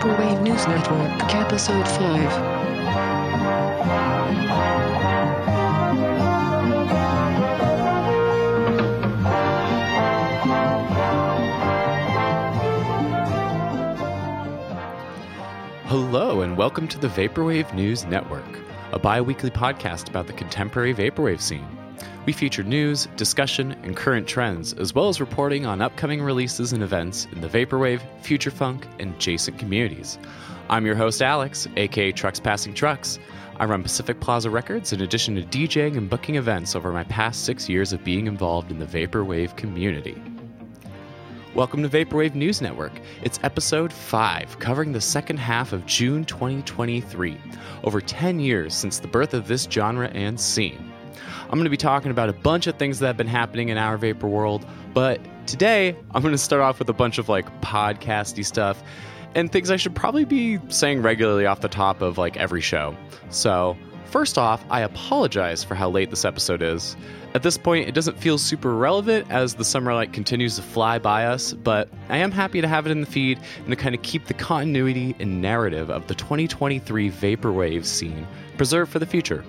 Vaporwave News Network, Episode 5. Hello, and welcome to the Vaporwave News Network, a bi weekly podcast about the contemporary Vaporwave scene. We feature news, discussion, and current trends, as well as reporting on upcoming releases and events in the Vaporwave, Future Funk, and adjacent communities. I'm your host, Alex, aka Trucks Passing Trucks. I run Pacific Plaza Records in addition to DJing and booking events over my past six years of being involved in the Vaporwave community. Welcome to Vaporwave News Network. It's episode 5, covering the second half of June 2023, over 10 years since the birth of this genre and scene. I'm going to be talking about a bunch of things that have been happening in our Vapor world, but today I'm going to start off with a bunch of like podcasty stuff and things I should probably be saying regularly off the top of like every show. So, first off, I apologize for how late this episode is. At this point, it doesn't feel super relevant as the summer light continues to fly by us, but I am happy to have it in the feed and to kind of keep the continuity and narrative of the 2023 Vaporwave scene preserved for the future.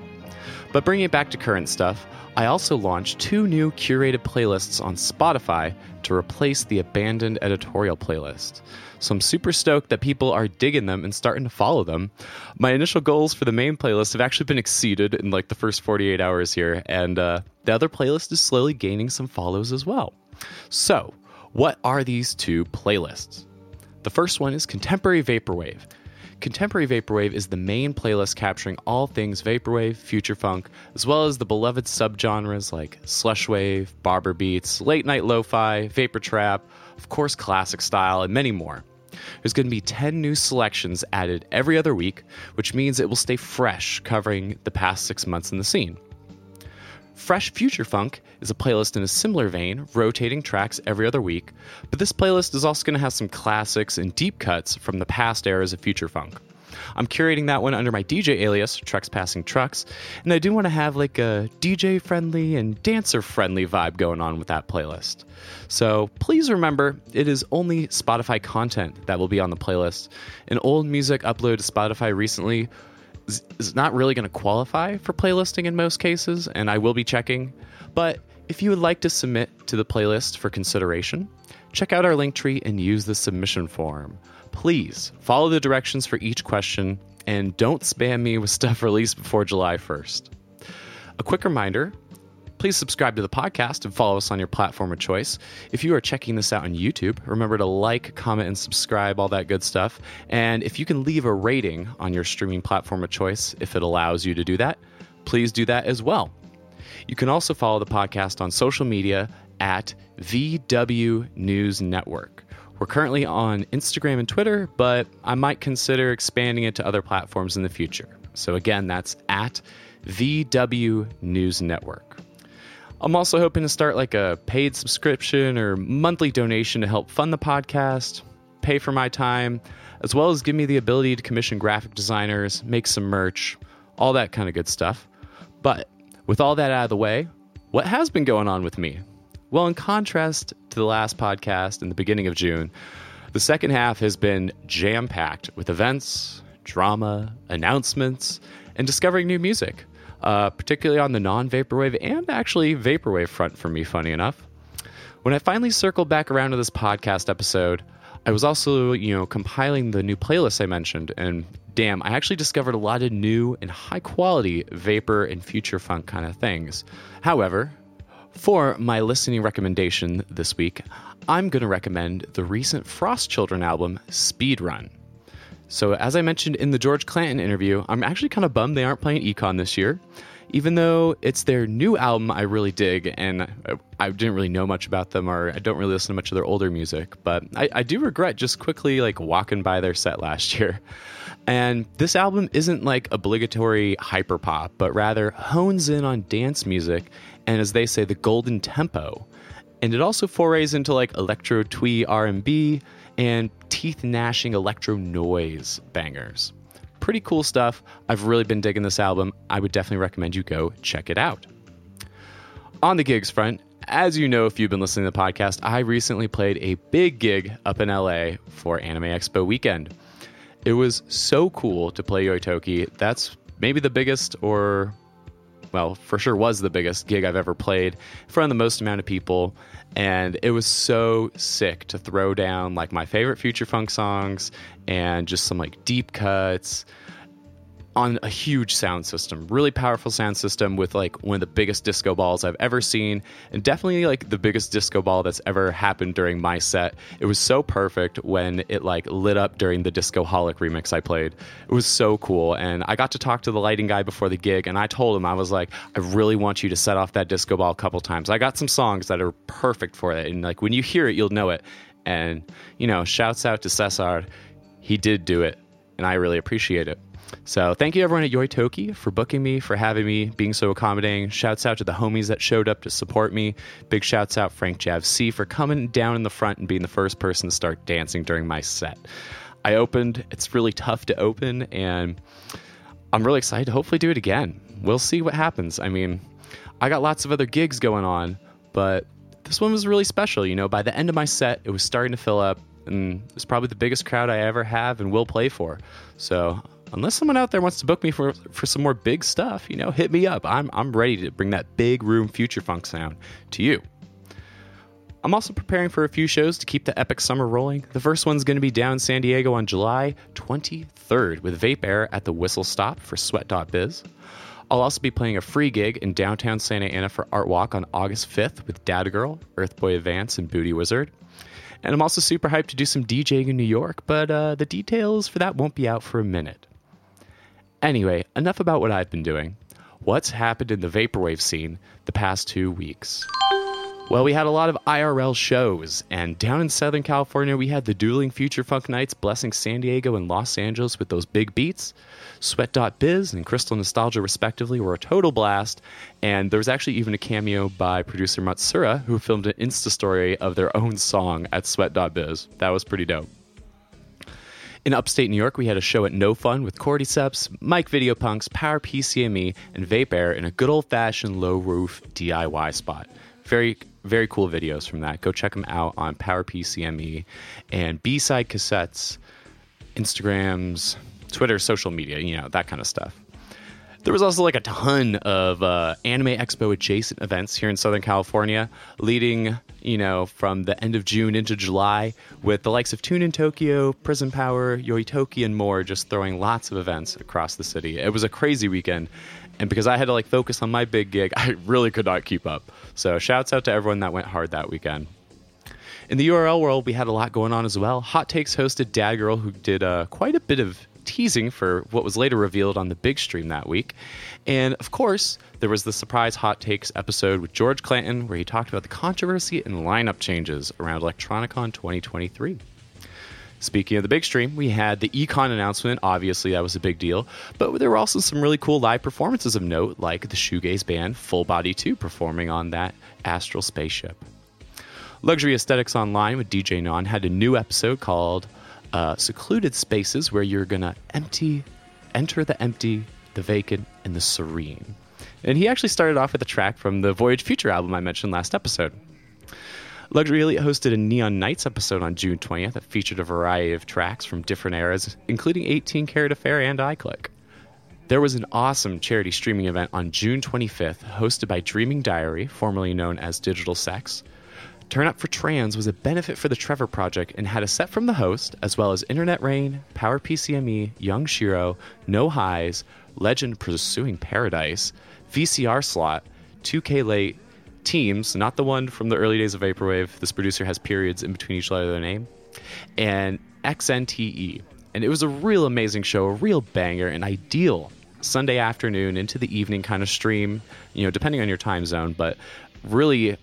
But bringing it back to current stuff, I also launched two new curated playlists on Spotify to replace the abandoned editorial playlist. So I'm super stoked that people are digging them and starting to follow them. My initial goals for the main playlist have actually been exceeded in like the first 48 hours here, and uh, the other playlist is slowly gaining some follows as well. So, what are these two playlists? The first one is Contemporary Vaporwave. Contemporary Vaporwave is the main playlist capturing all things Vaporwave, Future Funk, as well as the beloved subgenres like Slushwave, Barber Beats, Late Night Lo-Fi, Vapor Trap, of course Classic Style, and many more. There's going to be 10 new selections added every other week, which means it will stay fresh, covering the past six months in the scene. Fresh Future Funk is a playlist in a similar vein, rotating tracks every other week, but this playlist is also going to have some classics and deep cuts from the past eras of Future Funk. I'm curating that one under my DJ alias, Trucks Passing Trucks, and I do want to have like a DJ friendly and dancer friendly vibe going on with that playlist. So please remember, it is only Spotify content that will be on the playlist. An old music uploaded to Spotify recently is- not really going to qualify for playlisting in most cases, and I will be checking. But if you would like to submit to the playlist for consideration, check out our link tree and use the submission form. Please follow the directions for each question and don't spam me with stuff released before July 1st. A quick reminder please subscribe to the podcast and follow us on your platform of choice. If you are checking this out on YouTube, remember to like, comment, and subscribe, all that good stuff. And if you can leave a rating on your streaming platform of choice, if it allows you to do that, please do that as well. You can also follow the podcast on social media at VW News Network. We're currently on Instagram and Twitter, but I might consider expanding it to other platforms in the future. So again, that's at VW News Network. I'm also hoping to start like a paid subscription or monthly donation to help fund the podcast, pay for my time, as well as give me the ability to commission graphic designers, make some merch, all that kind of good stuff. But with all that out of the way, what has been going on with me? Well, in contrast to the last podcast in the beginning of June, the second half has been jam packed with events, drama, announcements, and discovering new music, uh, particularly on the non Vaporwave and actually Vaporwave front for me, funny enough. When I finally circled back around to this podcast episode, I was also, you know, compiling the new playlist I mentioned, and damn, I actually discovered a lot of new and high quality vapor and future funk kind of things. However, for my listening recommendation this week, I'm going to recommend the recent Frost Children album, Speed Run. So, as I mentioned in the George Clanton interview, I'm actually kind of bummed they aren't playing Econ this year. Even though it's their new album, I really dig, and I, I didn't really know much about them, or I don't really listen to much of their older music. But I, I do regret just quickly like walking by their set last year. And this album isn't like obligatory hyperpop, but rather hones in on dance music and, as they say, the golden tempo. And it also forays into like electro twee R&B and teeth gnashing electro noise bangers. Pretty cool stuff. I've really been digging this album. I would definitely recommend you go check it out. On the gigs front, as you know if you've been listening to the podcast, I recently played a big gig up in LA for Anime Expo weekend. It was so cool to play Yoitoki. That's maybe the biggest, or, well, for sure was the biggest gig I've ever played in front of the most amount of people. And it was so sick to throw down like my favorite Future Funk songs and just some like deep cuts on a huge sound system, really powerful sound system with like one of the biggest disco balls I've ever seen, and definitely like the biggest disco ball that's ever happened during my set. It was so perfect when it like lit up during the Disco Holic remix I played. It was so cool, and I got to talk to the lighting guy before the gig, and I told him I was like, I really want you to set off that disco ball a couple times. I got some songs that are perfect for it, and like when you hear it, you'll know it. And you know, shouts out to Cesar, he did do it, and I really appreciate it. So thank you everyone at Yoitoki for booking me, for having me, being so accommodating. Shouts out to the homies that showed up to support me. Big shouts out Frank Jav C for coming down in the front and being the first person to start dancing during my set. I opened. It's really tough to open, and I'm really excited to hopefully do it again. We'll see what happens. I mean, I got lots of other gigs going on, but this one was really special. You know, by the end of my set, it was starting to fill up, and it's probably the biggest crowd I ever have and will play for. So unless someone out there wants to book me for for some more big stuff, you know, hit me up. I'm I'm ready to bring that big room future funk sound to you. I'm also preparing for a few shows to keep the epic summer rolling. The first one's going to be down in San Diego on July 23rd with Vaperror at the Whistle Stop for Sweat.biz. I'll also be playing a free gig in downtown Santa Ana for Art Walk on August 5th with Dad Girl, Earthboy Advance, and Booty Wizard. And I'm also super hyped to do some DJing in New York, but uh, the details for that won't be out for a minute. Anyway, enough about what I've been doing. What's happened in the vaporwave scene the past two weeks? Well, we had a lot of IRL shows, and down in Southern California, we had the Dueling Future Funk Nights blessing San Diego and Los Angeles with those big beats. Sweat.biz and Crystal Nostalgia, respectively, were a total blast, and there was actually even a cameo by producer Matsura, who filmed an Insta story of their own song at Sweat.biz. That was pretty dope. In upstate New York, we had a show at No Fun with Cordyceps, Mike Video Videopunks, Power PCME, and Vaperror in a good old fashioned low roof DIY spot. Very, very cool videos from that. Go check them out on Power PCME and B Side Cassettes, Instagrams, Twitter, social media, you know, that kind of stuff. There was also like a ton of uh, Anime Expo adjacent events here in Southern California, leading, you know, from the end of June into July, with the likes of Tune in Tokyo, Prison Power, Yoitoki, and more, just throwing lots of events across the city. It was a crazy weekend, and because I had to like focus on my big gig, I really could not keep up. So shouts out to everyone that went hard that weekend. In the URL world, we had a lot going on as well. Hot Takes hosted Dad Girl, who did uh, quite a bit of teasing for what was later revealed on the big stream that week. And of course, there was the surprise Hot Takes episode with George Clanton, where he talked about the controversy and lineup changes around Electronicon 2023. Speaking of the big stream, we had the Econ announcement. Obviously, that was a big deal. But there were also some really cool live performances of note, like the shoegaze band Full Body 2 performing on that astral spaceship. Luxury Aesthetics Online with DJ Non had a new episode called uh, Secluded Spaces, where you're going to empty, enter the empty, the vacant, and the serene. And he actually started off with a track from the Voyage Future album I mentioned last episode. Luxury Elite hosted a Neon Nights episode on June 20th that featured a variety of tracks from different eras, including 18 Carat Affair and iClick. There was an awesome charity streaming event on June 25th hosted by Dreaming Diary, formerly known as Digital Sex. Turn Up for Trans was a benefit for the Trevor Project and had a set from the host, as well as Internet Rain, Power PCME, Young Shiro, No Highs, Legend Pursuing Paradise, VCR Slot, 2K Late, Teams, not the one from the early days of Vaporwave. This producer has periods in between each letter of their name, and XNTE. And it was a real amazing show, a real banger, an ideal Sunday afternoon into the evening kind of stream, you know, depending on your time zone, but really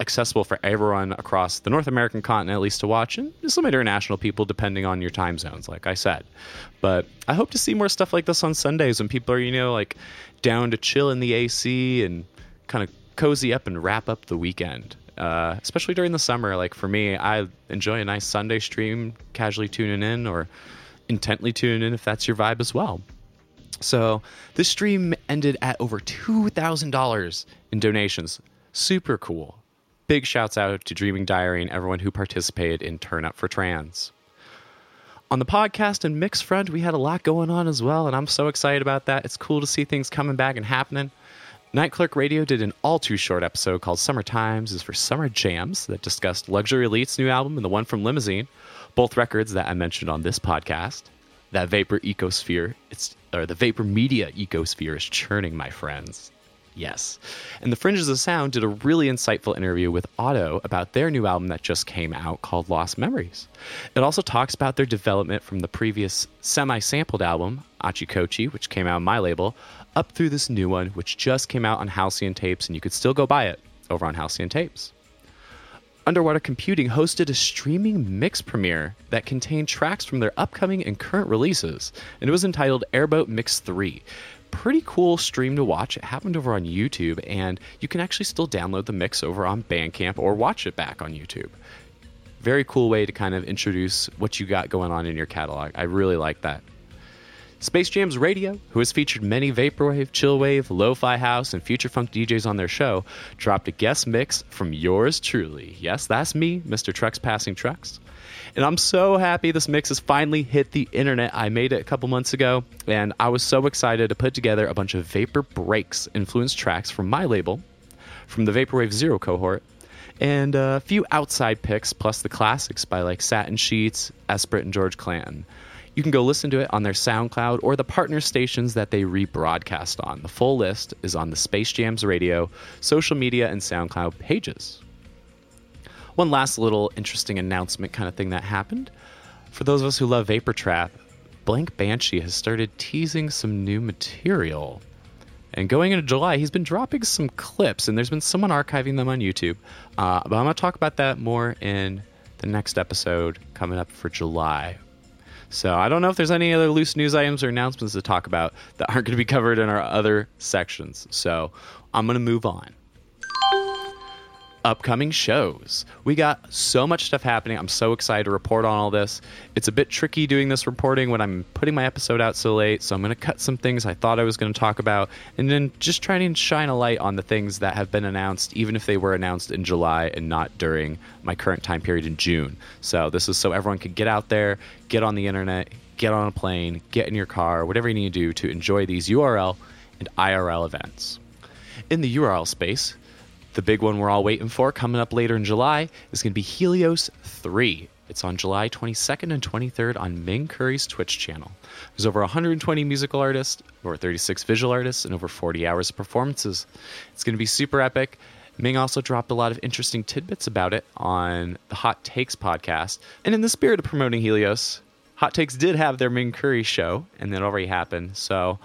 accessible for everyone across the North American continent, at least to watch, and some international people, depending on your time zones, like I said. But I hope to see more stuff like this on Sundays when people are, you know, like down to chill in the AC and kind of cozy up and wrap up the weekend. Uh, especially during the summer, like for me, I enjoy a nice Sunday stream, casually tuning in or intently tuning in if that's your vibe as well. So this stream ended at over $2,000 in donations. Super cool. Big shouts out to Dreaming Diary and everyone who participated in Turn Up for Trans. On the podcast and mix front, we had a lot going on as well, and I'm so excited about that. It's cool to see things coming back and happening. Night Clerk Radio did an all too short episode called Summer Times is for Summer Jams that discussed Luxury Elite's new album and the one from Limousine, both records that I mentioned on this podcast. That vapor ecosphere, it's or the vapor media ecosphere is churning, my friends. Yes. And the Fringes of Sound did a really insightful interview with Otto about their new album that just came out called Lost Memories. It also talks about their development from the previous semi sampled album, Achikochi, which came out on my label, up through this new one, which just came out on Halcyon Tapes, and you could still go buy it over on Halcyon Tapes. Underwater Computing hosted a streaming mix premiere that contained tracks from their upcoming and current releases, and it was entitled Airboat Mix 3. Pretty cool stream to watch. It happened over on YouTube, and you can actually still download the mix over on Bandcamp or watch it back on YouTube. Very cool way to kind of introduce what you got going on in your catalog. I really like that. Space Jams Radio, who has featured many vaporwave, chillwave, lo-fi house, and future funk DJs on their show, dropped a guest mix from yours truly. Yes, that's me, Mr. Trucks Passing Trucks. And I'm so happy this mix has finally hit the internet. I made it a couple months ago, and I was so excited to put together a bunch of Vapor Breaks influenced tracks from my label, from the Vaporwave Zero cohort, and a few outside picks, plus the classics by like Satin Sheets, Esprit, and George Clanton. You can go listen to it on their SoundCloud or the partner stations that they rebroadcast on. The full list is on the Space Jams Radio, social media, and SoundCloud pages. One last little interesting announcement kind of thing that happened. For those of us who love Vapor Trap, Blank Banshee has started teasing some new material. And going into July, he's been dropping some clips, and there's been someone archiving them on YouTube. Uh, but I'm going to talk about that more in the next episode coming up for July. So I don't know if there's any other loose news items or announcements to talk about that aren't going to be covered in our other sections. So I'm going to move on upcoming shows. We got so much stuff happening. I'm so excited to report on all this. It's a bit tricky doing this reporting when I'm putting my episode out so late, so I'm going to cut some things I thought I was going to talk about and then just try to shine a light on the things that have been announced, even if they were announced in July and not during my current time period in June. So this is so everyone could get out there, get on the internet, get on a plane, get in your car, whatever you need to do to enjoy these URL and IRL events. In the URL space, the big one we're all waiting for coming up later in July is going to be Helios 3. It's on July 22nd and 23rd on Ming Curry's Twitch channel. There's over 120 musical artists, over 36 visual artists, and over 40 hours of performances. It's going to be super epic. Ming also dropped a lot of interesting tidbits about it on the Hot Takes podcast. And in the spirit of promoting Helios, Hot Takes did have their Ming Curry show, and that already happened. So,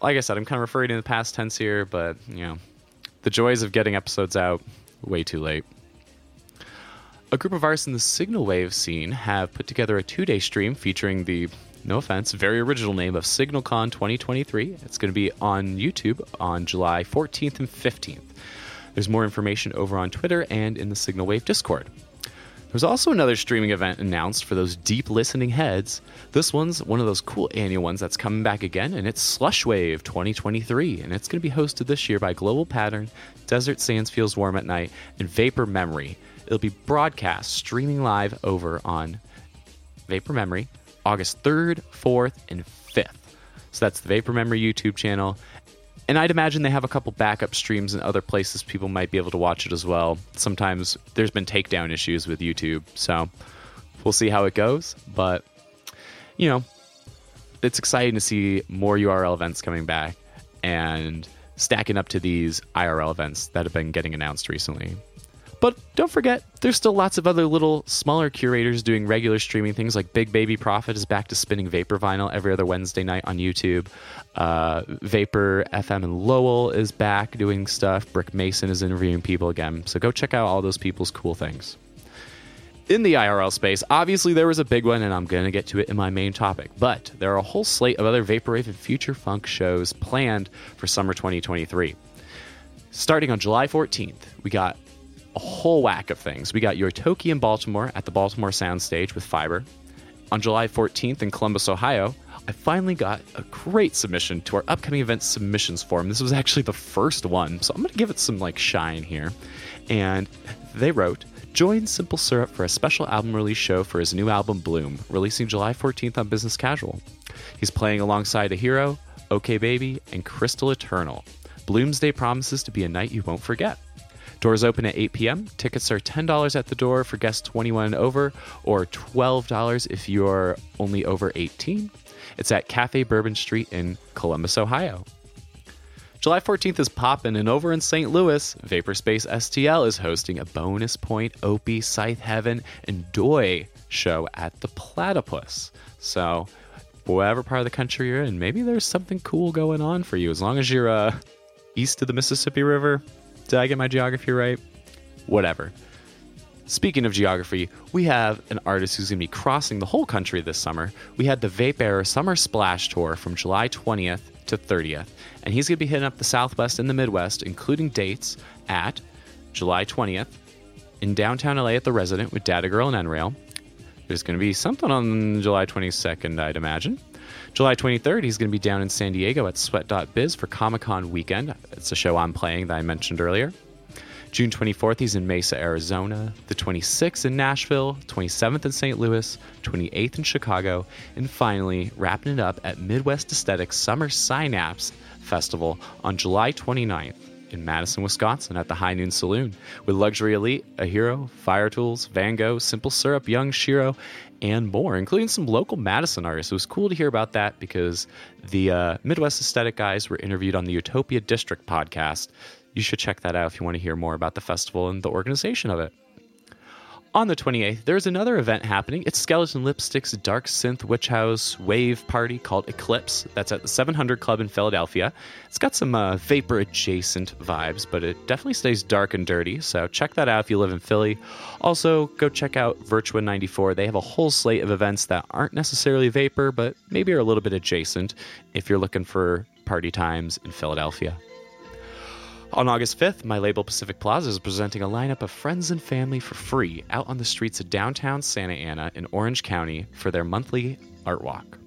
like I said, I'm kind of referring to the past tense here, but, you know, the joys of getting episodes out way too late. A group of artists in the Signal Wave scene have put together a two day stream featuring the, no offense, very original name of SignalCon 2023. It's going to be on YouTube on July 14th and 15th. There's more information over on Twitter and in the Signal Wave Discord. There's also another streaming event announced for those deep listening heads. This one's one of those cool annual ones that's coming back again, and it's Slushwave 2023, and it's going to be hosted this year by Global Pattern, Desert Sands Feels Warm at Night, and Vapor Memory. It'll be broadcast streaming live over on Vapor Memory August 3rd, 4th, and 5th. So that's the Vapor Memory YouTube channel, and I'd imagine they have a couple backup streams in other places people might be able to watch it as well. Sometimes there's been takedown issues with YouTube, so we'll see how it goes. But, you know, it's exciting to see more URL events coming back and stacking up to these IRL events that have been getting announced recently. But don't forget, there's still lots of other little smaller curators doing regular streaming things like Big Baby Prophet is back to spinning Vapor Vinyl every other Wednesday night on YouTube. Uh, Vapor FM and Lowell is back doing stuff. Brick Mason is interviewing people again. So go check out all those people's cool things. In the IRL space, obviously there was a big one, and I'm going to get to it in my main topic. But there are a whole slate of other Vaporwave and Future Funk shows planned for summer 2023. Starting on July 14th, we got a whole whack of things. We got Yotoki in Baltimore at the Baltimore Soundstage with Fiber. On July 14th in Columbus, Ohio, I finally got a great submission to our upcoming event submissions form. This was actually the first one, so I'm going to give it some like shine here. And they wrote, Join Simple Syrup for a special album release show for his new album Bloom, releasing July 14th on Business Casual. He's playing alongside A Hero, OK Baby, and Crystal Eternal. Bloomsday promises to be a night you won't forget. Doors open at 8 p.m. Tickets are $10 at the door for guests 21 and over, or $12 if you're only over 18. It's at Cafe Bourbon Street in Columbus, Ohio. July 14th is poppin', and over in St. Louis, Vaporspace STL is hosting a Bonus Point, Opie, Scythe Heaven, and Doi show at the Platypus. So, whatever part of the country you're in, maybe there's something cool going on for you. As long as you're uh, east of the Mississippi River, did I get my geography right? Whatever. Speaking of geography, we have an artist who's going to be crossing the whole country this summer. We had the Vaperror Summer Splash Tour from July 20th to 30th, and he's going to be hitting up the Southwest and the Midwest, including dates at July 20th in downtown LA at the Resident with Data Girl and N-Rail. There's going to be something on July 22nd, I'd imagine. July 23rd, he's going to be down in San Diego at Sweat.biz for Comic Con weekend. It's a show I'm playing that I mentioned earlier. June 24th, he's in Mesa, Arizona. The 26th in Nashville, 27th in St. Louis, 28th in Chicago, and finally wrapping it up at Midwest Aesthetics Summer Synapse Festival on July 29th in Madison, Wisconsin at the High Noon Saloon with Luxury Elite, A Hero, Fire-Toolz, Van Gogh, Simple Syrup, Young Shiro, and more, including some local Madison artists. It was cool to hear about that because the uh, Midwest Aesthetic guys were interviewed on the Utopia District podcast. You should check that out if you want to hear more about the festival and the organization of it. On the 28th, there's another event happening. It's Skeleton Lipstick's Dark Synth Witch House Wave Party called Eclipse. That's at the 700 Club in Philadelphia. It's got some uh, vapor adjacent vibes, but it definitely stays dark and dirty. So check that out if you live in Philly. Also, go check out Virtua 94. They have a whole slate of events that aren't necessarily vapor, but maybe are a little bit adjacent if you're looking for party times in Philadelphia. On August 5th, my label Pacific Plaza is presenting a lineup of friends and family for free out on the streets of downtown Santa Ana in Orange County for their monthly art walk.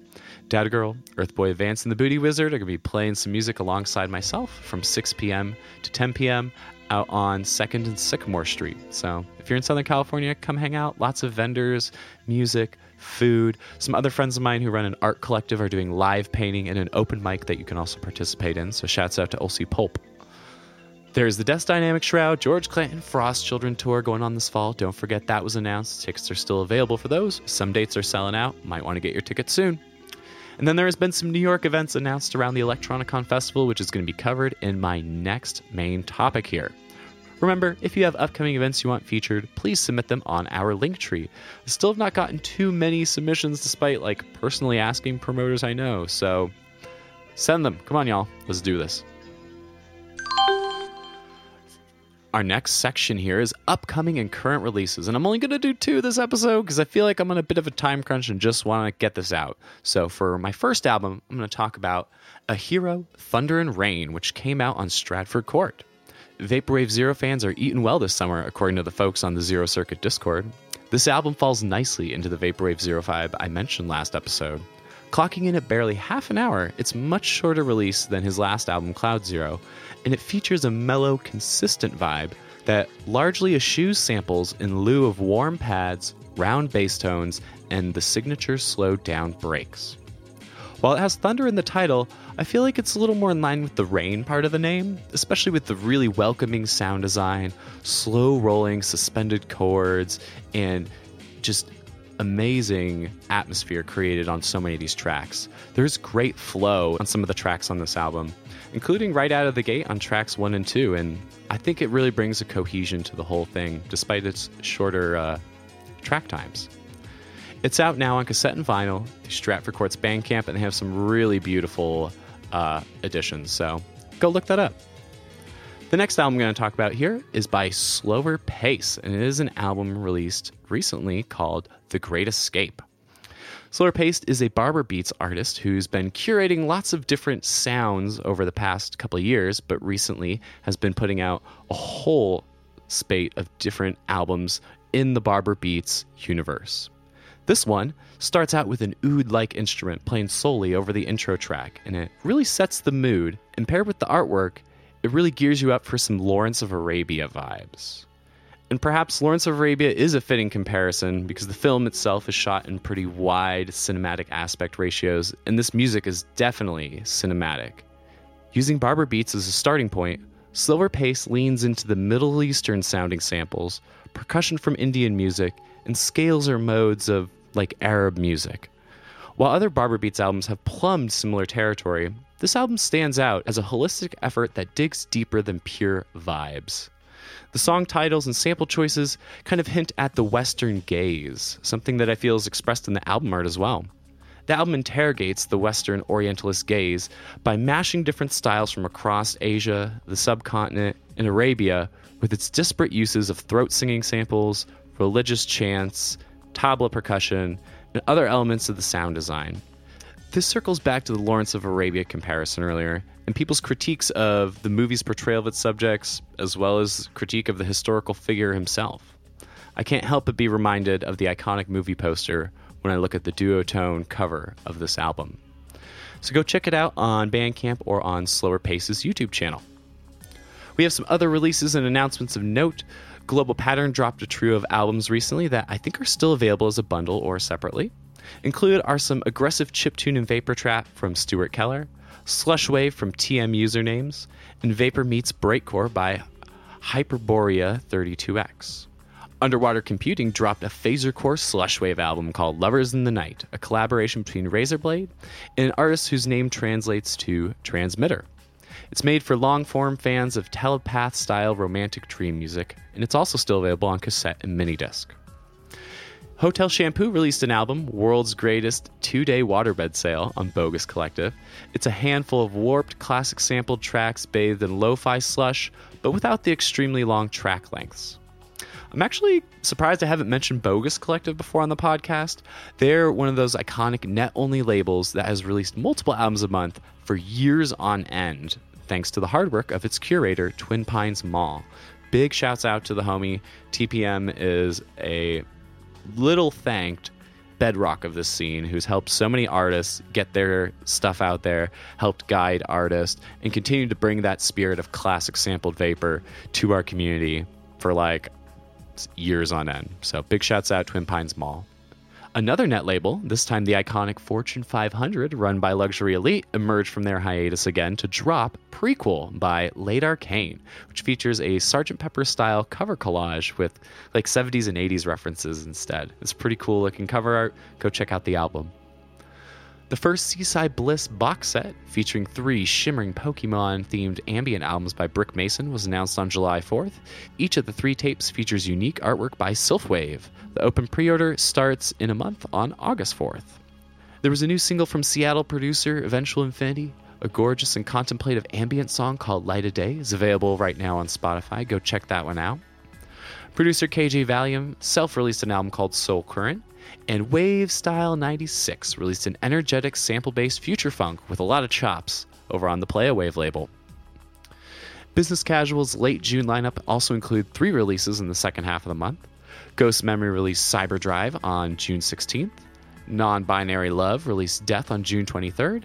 Dad Girl, Earthboy Advance, and the Booty Wizard are going to be playing some music alongside myself from 6 p.m. to 10 p.m. out on 2nd and Sycamore Street. So if you're in Southern California, come hang out. Lots of vendors, music, food. Some other friends of mine who run an art collective are doing live painting and an open mic that you can also participate in. So shouts out to Ulcie Pulp. There's the Death Dynamic Shroud, George Clanton Frost Children Tour going on this fall. Don't forget that was announced. Tickets are still available for those. Some dates are selling out. Might want to get your tickets soon. And then there has been some New York events announced around the Electronicon Festival, which is going to be covered in my next main topic here. Remember, if you have upcoming events you want featured, please submit them on our link tree. I still have not gotten too many submissions despite like personally asking promoters I know, so send them. Come on, y'all. Let's do this. Our next section here is upcoming and current releases, and I'm only going to do two this episode because I feel like I'm on a bit of a time crunch and just want to get this out. So, for my first album, I'm going to talk about A Hero, Thunder and Rain, which came out on Stratford Court. Vaporwave Zero fans are eating well this summer, according to the folks on the Zero Circuit Discord. This album falls nicely into the Vaporwave Zero vibe I mentioned last episode. Clocking in at barely half an hour, it's much shorter release than his last album, Cloud Zero, and it features a mellow, consistent vibe that largely eschews samples in lieu of warm pads, round bass tones, and the signature slowed down breaks. While it has thunder in the title, I feel like it's a little more in line with the rain part of the name, especially with the really welcoming sound design, slow rolling suspended chords, and just amazing atmosphere created on so many of these tracks. There's great flow on some of the tracks on this album, including right out of the gate on tracks one and two, and I think it really brings a cohesion to the whole thing, despite its shorter uh, track times. It's out now on cassette and vinyl through Stratford Court's Bandcamp, and they have some really beautiful uh, editions, so go look that up. The next album I'm going to talk about here is by Slower Pace, and it is an album released recently called The Great Escape. Slower Pace is a Barber Beats artist who's been curating lots of different sounds over the past couple of years, but recently has been putting out a whole spate of different albums in the Barber Beats universe. This one starts out with an oud like instrument playing solely over the intro track, and it really sets the mood, and paired with the artwork, it really gears you up for some Lawrence of Arabia vibes. And perhaps Lawrence of Arabia is a fitting comparison because the film itself is shot in pretty wide cinematic aspect ratios, and this music is definitely cinematic. Using barber beats as a starting point, Slower Pace leans into the Middle Eastern sounding samples, percussion from Indian music, and scales or modes of like Arab music. While other Barber Beats albums have plumbed similar territory, this album stands out as a holistic effort that digs deeper than pure vibes. The song titles and sample choices kind of hint at the Western gaze, something that I feel is expressed in the album art as well. The album interrogates the Western Orientalist gaze by mashing different styles from across Asia, the subcontinent, and Arabia with its disparate uses of throat singing samples, religious chants, tabla percussion, and other elements of the sound design. This circles back to the Lawrence of Arabia comparison earlier, and people's critiques of the movie's portrayal of its subjects, as well as critique of the historical figure himself. I can't help but be reminded of the iconic movie poster when I look at the duotone cover of this album. So go check it out on Bandcamp or on Slower Pace's YouTube channel. We have some other releases and announcements of note. Global Pattern dropped a trio of albums recently that I think are still available as a bundle or separately. Included are some aggressive chiptune and vapor trap from Stuart Keller, Slushwave from TM Usernames, and Vapor Meets Breakcore by Hyperborea 32X. Underwater Computing dropped a phasercore slushwave album called Lovers in the Night, a collaboration between Razorblade and an artist whose name translates to Transmitter. It's made for long form fans of telepath style romantic dream music, and it's also still available on cassette and mini disc. Hotel Shampoo released an album, World's Greatest Two Day Waterbed Sale, on Bogus Collective. It's a handful of warped classic sampled tracks bathed in lo fi slush, but without the extremely long track lengths. I'm actually surprised I haven't mentioned Bogus Collective before on the podcast. They're one of those iconic net only labels that has released multiple albums a month for years on end, thanks to the hard work of its curator, Twin Pines Mall. Big shouts out to the homie. TPM is a little thanked bedrock of this scene who's helped so many artists get their stuff out there, helped guide artists, and continue to bring that spirit of classic sampled vapor to our community for like years on end. So big shouts out Twin Pines Mall. Another net label, this time the iconic Fortune 500, run by Luxury Elite, emerged from their hiatus again to drop Prequel by Late Arcane, which features a Sgt. Pepper style cover collage with like 70s and 80s references instead. It's pretty cool looking cover art. Go check out the album. The first Seaside Bliss box set, featuring three shimmering Pokemon themed ambient albums by Brick Mason, was announced on July 4th. Each of the three tapes features unique artwork by Sylphwave. The open pre order starts in a month on August 4th. There was a new single from Seattle producer Eventual Infinity. A gorgeous and contemplative ambient song called Light of Day is available right now on Spotify. Go check that one out. Producer KJ Valium self released an album called Soul Current. And Wave Style 96 released an energetic sample based future funk with a lot of chops over on the Play a Wave label. Business Casual's late June lineup also include three releases in the second half of the month. Ghost Memory released Cyber Drive on June 16th. Non Binary Love released Death on June 23rd.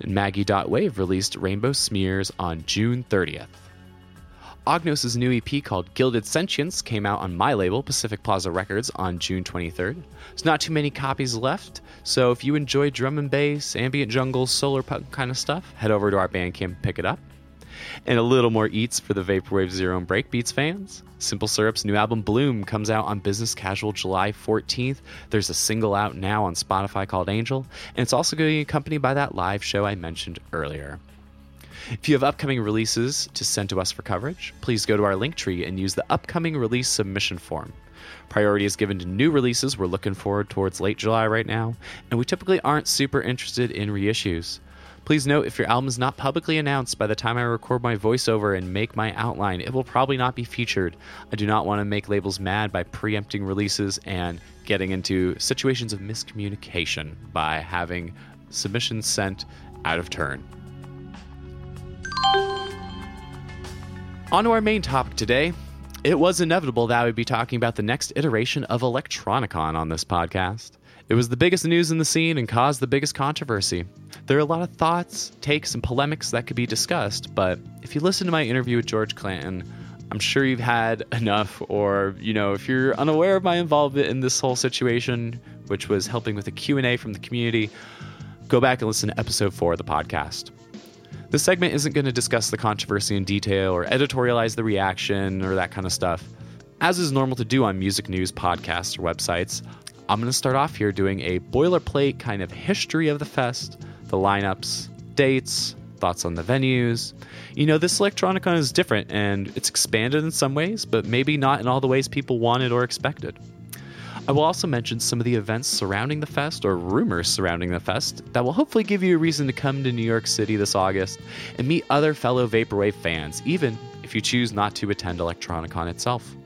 And Maggie.wave released Rainbow Smears on June 30th. Ognos' new EP called Gilded Sentience came out on my label, Pacific Plaza Records, on June 23rd. There's not too many copies left, so if you enjoy drum and bass, ambient jungle, solar punk kind of stuff, head over to our Bandcamp and pick it up. And a little more eats for the Vaporwave Zero and Breakbeats fans. Simple Syrup's new album Bloom comes out on Business Casual July 14th. There's a single out now on Spotify called Angel, and it's also going to be accompanied by that live show I mentioned earlier. If you have upcoming releases to send to us for coverage, please go to our link tree and use the upcoming release submission form. Priority is given to new releases. We're looking forward towards late July right now, and we typically aren't super interested in reissues. Please note if your album is not publicly announced by the time I record my voiceover and make my outline, it will probably not be featured. I do not want to make labels mad by preempting releases and getting into situations of miscommunication by having submissions sent out of turn. On to our main topic today. It was inevitable that I would be talking about the next iteration of Electronicon on this podcast. It was the biggest news in the scene and caused the biggest controversy. There are a lot of thoughts, takes, and polemics that could be discussed, but if you listen to my interview with George Clanton, I'm sure you've had enough, or you know, if you're unaware of my involvement in this whole situation, which was helping with a Q&A from the community, go back and listen to episode 4 of the podcast. This segment isn't going to discuss the controversy in detail or editorialize the reaction or that kind of stuff. As is normal to do on music news podcasts or websites, I'm going to start off here doing a boilerplate kind of history of the fest, the lineups, dates, thoughts on the venues. You know, this Electronicon is different and it's expanded in some ways, but maybe not in all the ways people wanted or expected. I will also mention some of the events surrounding the fest or rumors surrounding the fest that will hopefully give you a reason to come to New York City this August and meet other fellow Vaporwave fans, even if you choose not to attend Electronicon itself.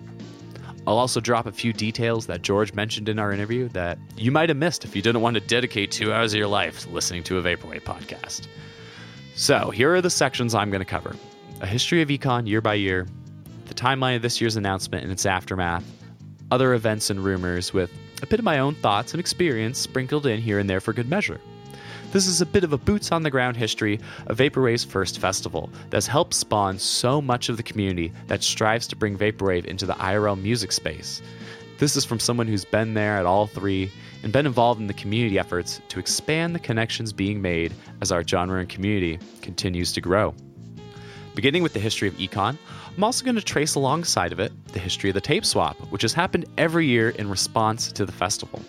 I'll also drop a few details that George mentioned in our interview that you might have missed if you didn't want to dedicate two hours of your life listening to a Vaporwave podcast. So, here are the sections I'm going to cover a history of Econ year by year, the timeline of this year's announcement and its aftermath, other events and rumors, with a bit of my own thoughts and experience sprinkled in here and there for good measure. This is a bit of a boots on the ground history of Vaporwave's first festival that's helped spawn so much of the community that strives to bring Vaporwave into the IRL music space. This is from someone who's been there at all three and been involved in the community efforts to expand the connections being made as our genre and community continues to grow. Beginning with the history of Econ, I'm also going to trace alongside of it the history of the tape swap, which has happened every year in response to the festival.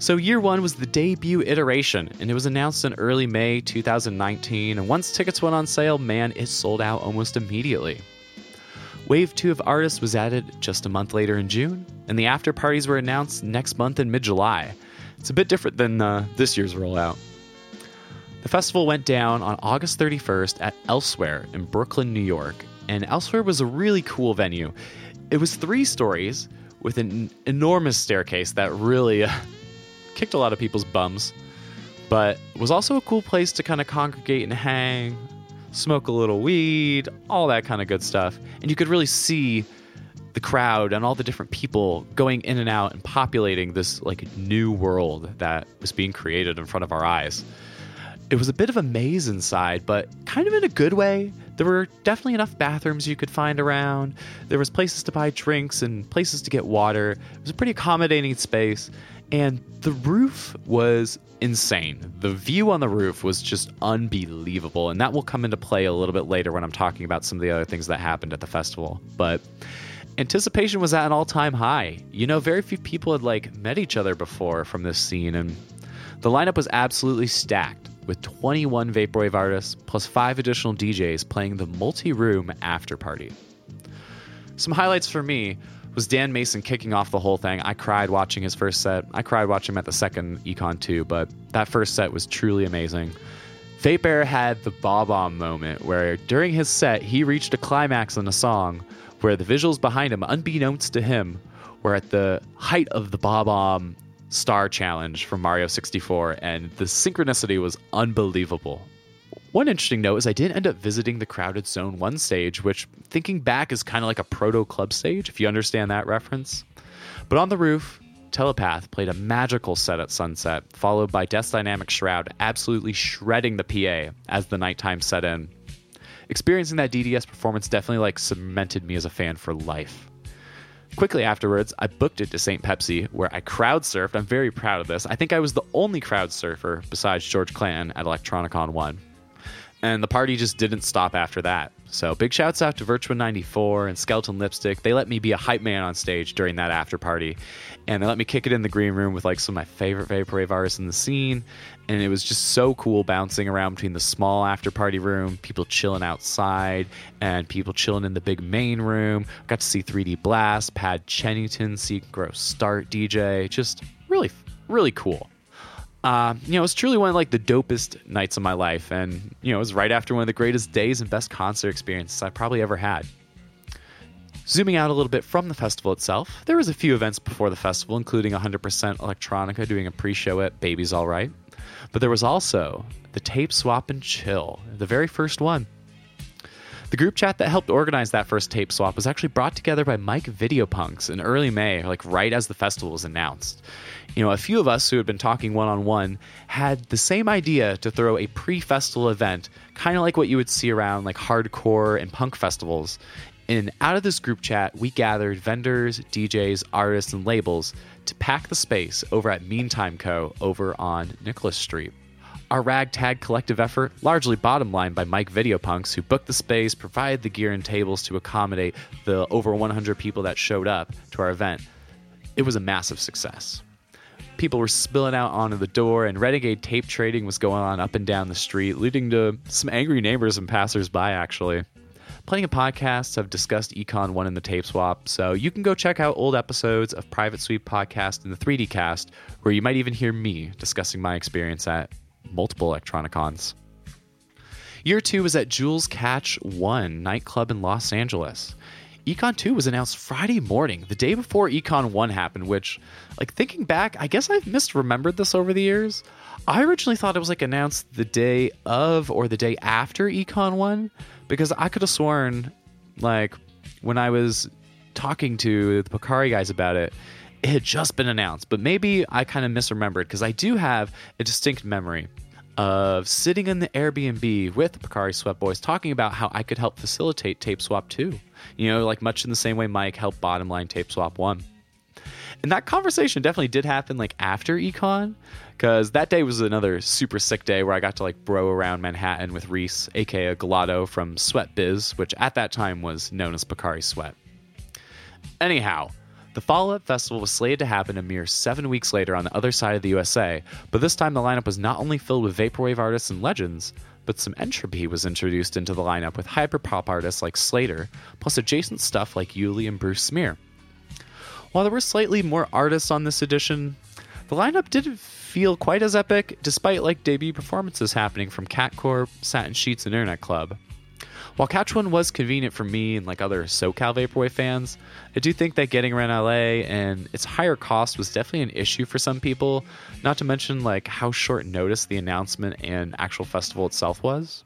So, year one was the debut iteration, and it was announced in early May 2019. And once tickets went on sale, man, it sold out almost immediately. Wave 2 of artists was added just a month later in June, and the after parties were announced next month in mid July. It's a bit different than uh, this year's rollout. The festival went down on August 31st at Elsewhere in Brooklyn, New York, and Elsewhere was a really cool venue. It was three stories with an enormous staircase that really uh, kicked a lot of people's bums, but was also a cool place to kind of congregate and hang, smoke a little weed, all that kind of good stuff. And you could really see the crowd and all the different people going in and out and populating this like new world that was being created in front of our eyes. It was a bit of a maze inside, but kind of in a good way. There were definitely enough bathrooms you could find around. There was places to buy drinks and places to get water. It was a pretty accommodating space, and the roof was insane. The view on the roof was just unbelievable, and that will come into play a little bit later when I'm talking about some of the other things that happened at the festival. But anticipation was at an all-time high. You know, very few people had like met each other before from this scene, and the lineup was absolutely stacked with 21 vaporwave artists plus five additional DJs playing the multi-room after party. Some highlights for me was Dan Mason kicking off the whole thing. I cried watching his first set. I cried watching him at the second Econ too, but that first set was truly amazing. Vaperror had the Bob-omb moment where during his set he reached a climax in a song where the visuals behind him, unbeknownst to him, were at the height of the Bob-omb star challenge from Mario 64, and the synchronicity was unbelievable. One interesting note is I didn't end up visiting the crowded Zone 1 stage, which, thinking back, is kind of like a proto club stage, if you understand that reference. But on the roof, Telepath played a magical set at sunset, followed by Death Dynamic Shroud absolutely shredding the PA as the nighttime set in. Experiencing that DDS performance definitely like cemented me as a fan for life. Quickly afterwards, I booked it to St. Pepsi, where I crowd surfed. I'm very proud of this. I think I was the only crowd surfer besides George Clanton at Electronicon 1 and the party just didn't stop after that. So big shouts out to Virtua94 and Skeleton Lipstick. They let me be a hype man on stage during that after party, and they let me kick it in the green room with like some of my favorite vaporwave artists in the scene. And it was just so cool bouncing around between the small after party room, people chilling outside, and people chilling in the big main room. Got to see 3D Blast, Pad Chennington, see Gross Start DJ. Just really, really cool uh, you know, it was truly one of like the dopest nights of my life, and you know, it was right after one of the greatest days and best concert experiences I probably ever had. Zooming out a little bit from the festival itself, there was a few events before the festival, including 100% Electronica doing a pre-show at Baby's All Right, but there was also the Tape Swap and Chill, the very first one. The group chat that helped organize that first tape swap was actually brought together by Mike Videopunks in early May, like right as the festival was announced. You know, a few of us who had been talking one on one had the same idea to throw a pre festival event, kind of like what you would see around like hardcore and punk festivals. And out of this group chat, we gathered vendors, DJs, artists, and labels to pack the space over at Meantime Co. over on Nicholas Street. Our ragtag collective effort, largely bottom line by Mike Videopunks, who booked the space, provided the gear and tables to accommodate the over 100 people that showed up to our event. It was a massive success. People were spilling out onto the door, and renegade tape trading was going on up and down the street, leading to some angry neighbors and passersby, actually. Plenty of podcasts have discussed Econ 1 in the tape swap, so you can go check out old episodes of Private Suite Podcast and the 3D Cast, where you might even hear me discussing my experience at multiple Electronicons. Year two was at Jewel's Catch 1 nightclub in Los Angeles. Econ 2 was announced Friday morning, the day before Econ 1 happened, which, like, thinking back, I guess I've misremembered this over the years. I originally thought it was, like, announced the day of or the day after Econ 1, because I could have sworn, like, when I was talking to the Picari guys about it, it had just been announced. But maybe I kind of misremembered, because I do have a distinct memory of sitting in the Airbnb with the Picari Sweat Boys talking about how I could help facilitate Tape Swap 2. You know, like much in the same way Mike helped Bottom Line Tape Swap 1. And that conversation definitely did happen like after Econ, because that day was another super sick day where I got to like bro around Manhattan with Reese, aka Galato from Sweat Biz, which at that time was known as Picari Sweat. Anyhow, the Follow Up Festival was slated to happen a mere seven weeks later on the other side of the USA, but this time the lineup was not only filled with Vaporwave artists and legends, but some entropy was introduced into the lineup with hyperpop artists like Slater, plus adjacent stuff like Yuli and Bruce Smear. While there were slightly more artists on this edition, the lineup didn't feel quite as epic, despite like debut performances happening from Cat Corp, Satin Sheets, and Internet Club. While Catch One was convenient for me and like other SoCal Vaporwave fans, I do think that getting around LA and its higher cost was definitely an issue for some people, not to mention like how short notice the announcement and actual festival itself was.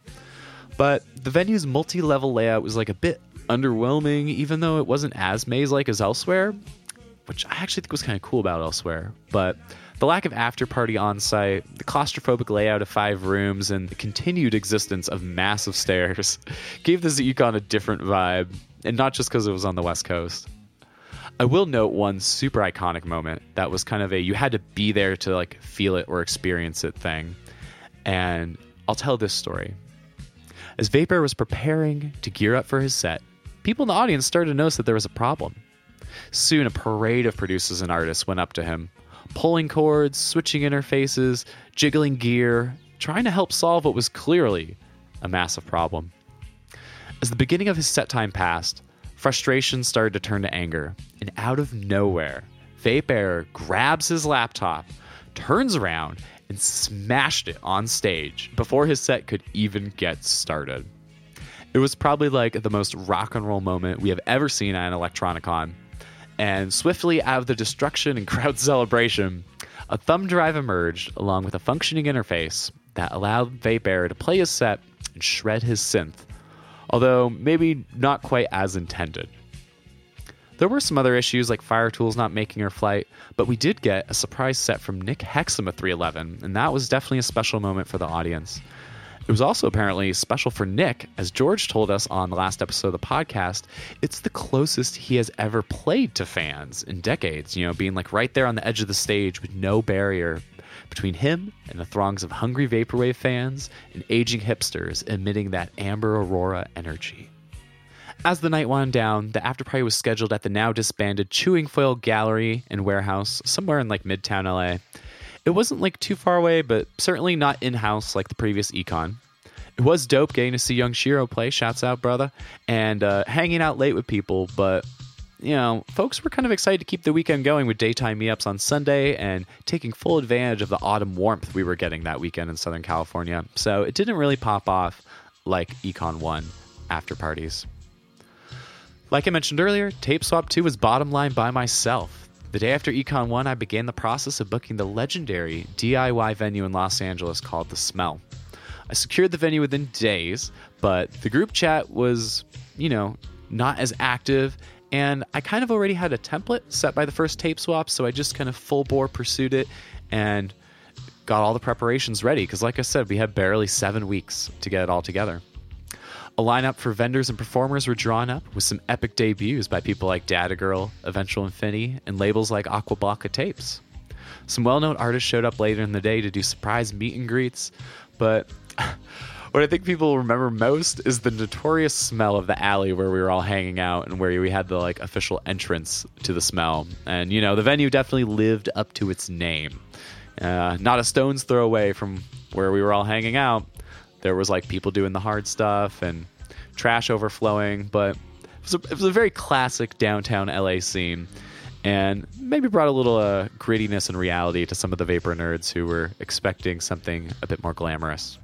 But the venue's multi level layout was like a bit underwhelming, even though it wasn't as maze like as elsewhere, which I actually think was kind of cool about elsewhere. But the lack of after party on site, the claustrophobic layout of five rooms, and the continued existence of massive stairs gave this Econ a different vibe, and not just because it was on the West Coast. I will note one super iconic moment that was kind of a you had to be there to like feel it or experience it thing. And I'll tell this story. As Vaperror was preparing to gear up for his set, people in the audience started to notice that there was a problem. Soon, a parade of producers and artists went up to him, pulling cords, switching interfaces, jiggling gear, trying to help solve what was clearly a massive problem. As the beginning of his set time passed, frustration started to turn to anger, and out of nowhere, Vaperror grabs his laptop, turns around, and smashed it on stage before his set could even get started. It was probably like the most rock and roll moment we have ever seen at an Electronicon, and swiftly out of the destruction and crowd celebration, a thumb drive emerged along with a functioning interface that allowed Vaperror to play his set and shred his synth, although maybe not quite as intended. There were some other issues like Fire-Toolz not making her flight, but we did get a surprise set from Nick Hexum of 311, and that was definitely a special moment for the audience. It was also apparently special for Nick, as George told us on the last episode of the podcast. It's the closest he has ever played to fans in decades, you know, being like right there on the edge of the stage with no barrier between him and the throngs of hungry Vaporwave fans and aging hipsters emitting that amber aurora energy. As the night wound down, the after party was scheduled at the now disbanded Chewing Foil Gallery and Warehouse, somewhere in like Midtown LA. It wasn't like too far away, but certainly not in house like the previous Econ. It was dope getting to see young Shiro play, shouts out, brother, and uh, hanging out late with people, but you know, folks were kind of excited to keep the weekend going with daytime meetups on Sunday and taking full advantage of the autumn warmth we were getting that weekend in Southern California. So it didn't really pop off like Econ 1 after parties. Like I mentioned earlier, Tape Swap 2 was bottom line by myself. The day after Econ 1, I began the process of booking the legendary DIY venue in Los Angeles called The Smell. I secured the venue within days, but the group chat was, you know, not as active, and I kind of already had a template set by the first tape swap, so I just kind of full bore pursued it and got all the preparations ready. Because, like I said, we had barely seven weeks to get it all together. A lineup for vendors and performers were drawn up with some epic debuts by people like Data Girl, Eventual Infinity, and labels like Aquablocka Tapes. Some well known artists showed up later in the day to do surprise meet and greets, but what I think people remember most is the notorious smell of the alley where we were all hanging out and where we had the like official entrance to the smell. And you know, the venue definitely lived up to its name. Uh, not a stone's throw away from where we were all hanging out. There was like people doing the hard stuff and trash overflowing, but it was a, it was a very classic downtown LA scene and maybe brought a little uh, grittiness and reality to some of the vapor nerds who were expecting something a bit more glamorous.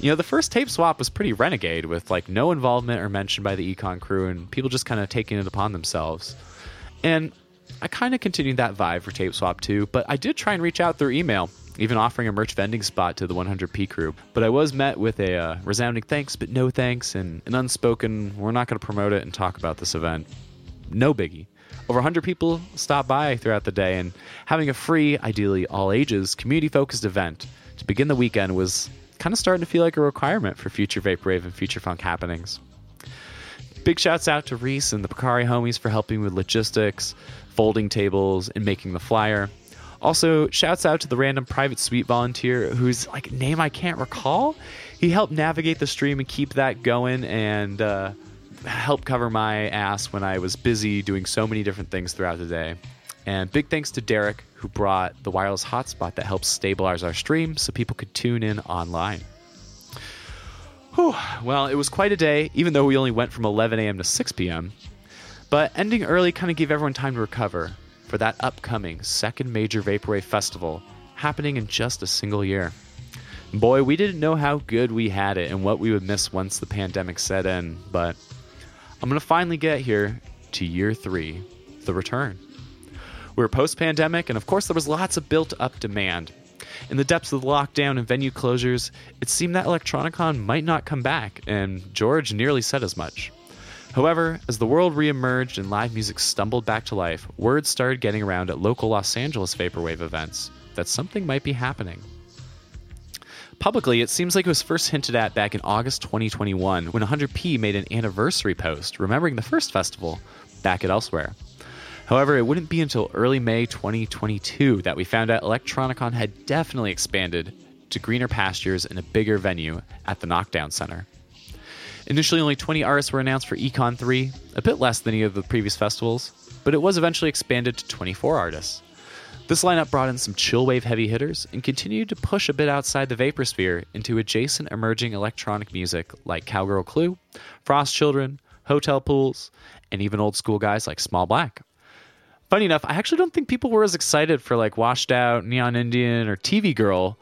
You know, the first tape swap was pretty renegade with like no involvement or mention by the econ crew and people just kind of taking it upon themselves. And I kind of continued that vibe for tape swap too, but I did try and reach out through email, even offering a merch vending spot to the 100p crew. But I was met with a uh, resounding thanks, but no thanks, and an unspoken, we're not going to promote it and talk about this event. No biggie. Over 100 people stopped by throughout the day, and having a free, ideally all ages, community focused event to begin the weekend was kind of starting to feel like a requirement for future Vaporwave and future funk happenings. Big shouts out to Reese and the Picari homies for helping with logistics, folding tables, and making the flyer. Also, shouts out to the random private suite volunteer whose like name I can't recall. He helped navigate the stream and keep that going and uh, help cover my ass when I was busy doing so many different things throughout the day. And big thanks to Derek, who brought the wireless hotspot that helps stabilize our stream so people could tune in online. Whew. Well, it was quite a day, even though we only went from 11 a.m. to 6 p.m. But ending early kind of gave everyone time to recover for that upcoming second major Vaporwave festival happening in just a single year. Boy, we didn't know how good we had it and what we would miss once the pandemic set in, but I'm going to finally get here to year three, the return. We were post pandemic, and of course, there was lots of built up demand. In the depths of the lockdown and venue closures, it seemed that Electronicon might not come back, and George nearly said as much. However, as the world reemerged and live music stumbled back to life, word started getting around at local Los Angeles Vaporwave events that something might be happening. Publicly, it seems like it was first hinted at back in August 2021 when 100p made an anniversary post remembering the first festival back at Elsewhere. However, it wouldn't be until early May 2022 that we found out Electronicon had definitely expanded to greener pastures and a bigger venue at the Knockdown Center. Initially, only 20 artists were announced for Econ 3, a bit less than any of the previous festivals, but it was eventually expanded to 24 artists. This lineup brought in some chillwave heavy hitters and continued to push a bit outside the vapor sphere into adjacent emerging electronic music like Cowgirl Clue, Frost Children, Hotel Pools, and even old school guys like Small Black funny enough, I actually don't think people were as excited for like Washed Out, Neon Indian, or TV Girl.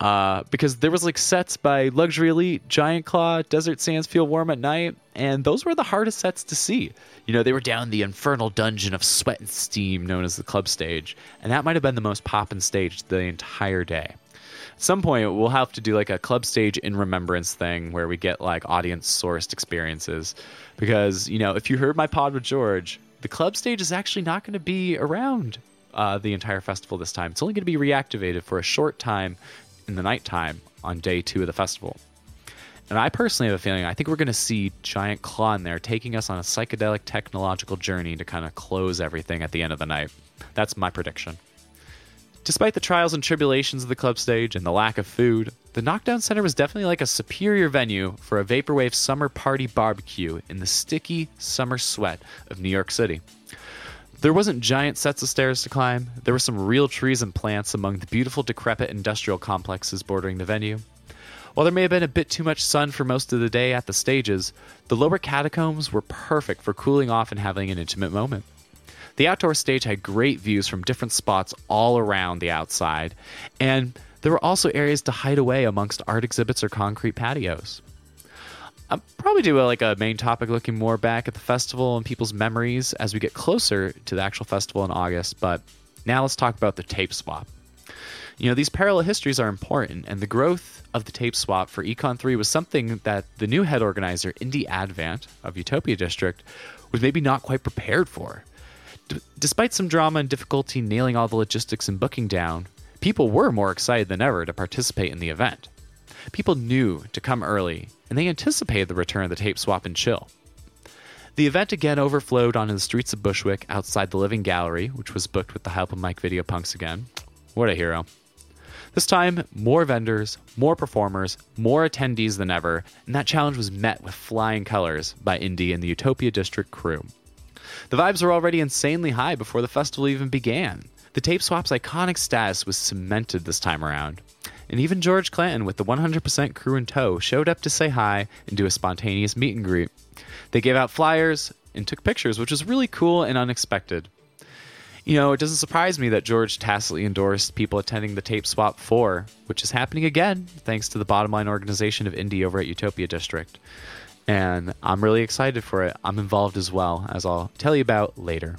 Uh, because there was like sets by Luxury Elite, Giant Claw, Desert Sands Feel Warm at Night, and those were the hardest sets to see. You know, they were down the infernal dungeon of sweat and steam known as the club stage, and that might have been the most poppin' stage the entire day. At some point, we'll have to do like a club stage in remembrance thing where we get like audience sourced experiences. Because, you know, if you heard my pod with George, the club stage is actually not going to be around uh, the entire festival this time. It's only going to be reactivated for a short time in the nighttime on day two of the festival. And I personally have a feeling I think we're going to see Giant Claw in there taking us on a psychedelic technological journey to kind of close everything at the end of the night. That's my prediction. Despite the trials and tribulations of the club stage and the lack of food, the Knockdown Center was definitely like a superior venue for a Vaporwave summer party barbecue in the sticky summer sweat of New York City. There wasn't giant sets of stairs to climb, there were some real trees and plants among the beautiful decrepit industrial complexes bordering the venue. While there may have been a bit too much sun for most of the day at the stages, the lower catacombs were perfect for cooling off and having an intimate moment. The outdoor stage had great views from different spots all around the outside, and there were also areas to hide away amongst art exhibits or concrete patios. I'll probably do a, like a main topic looking more back at the festival and people's memories as we get closer to the actual festival in August, but now let's talk about the tape swap. You know, these parallel histories are important, and the growth of the tape swap for Econ 3 was something that the new head organizer, Indie Advant of Utopia District, was maybe not quite prepared for. D- despite some drama and difficulty nailing all the logistics and booking down, people were more excited than ever to participate in the event. People knew to come early, and they anticipated the return of the tape swap and chill. The event again overflowed onto the streets of Bushwick outside the Living Gallery, which was booked with the help of Mike Video Punks again. What a hero. This time, more vendors, more performers, more attendees than ever, and that challenge was met with flying colors by Indy and the Utopia District crew. The vibes were already insanely high before the festival even began. The tape swap's iconic status was cemented this time around. And even George Clanton, with the 100% crew in tow, showed up to say hi and do a spontaneous meet and greet. They gave out flyers and took pictures, which was really cool and unexpected. You know, it doesn't surprise me that George tacitly endorsed people attending the Tape Swap 4, which is happening again thanks to the bottom line organization of Indie over at Utopia District. And I'm really excited for it. I'm involved as well, as I'll tell you about later.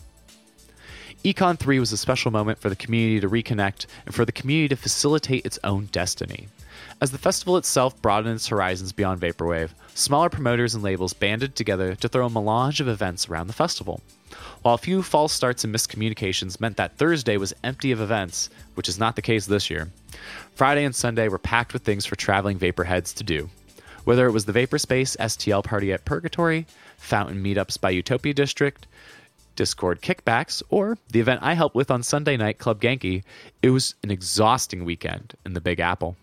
Econ 3 was a special moment for the community to reconnect and for the community to facilitate its own destiny. As the festival itself broadened its horizons beyond Vaporwave, smaller promoters and labels banded together to throw a melange of events around the festival. While a few false starts and miscommunications meant that Thursday was empty of events, which is not the case this year, Friday and Sunday were packed with things for traveling Vaporheads to do. Whether it was the Vaporspace STL party at Purgatory, Fountain meetups by Utopia District, Discord kickbacks, or the event I helped with on Sunday night, Club Genki, it was an exhausting weekend in the Big Apple.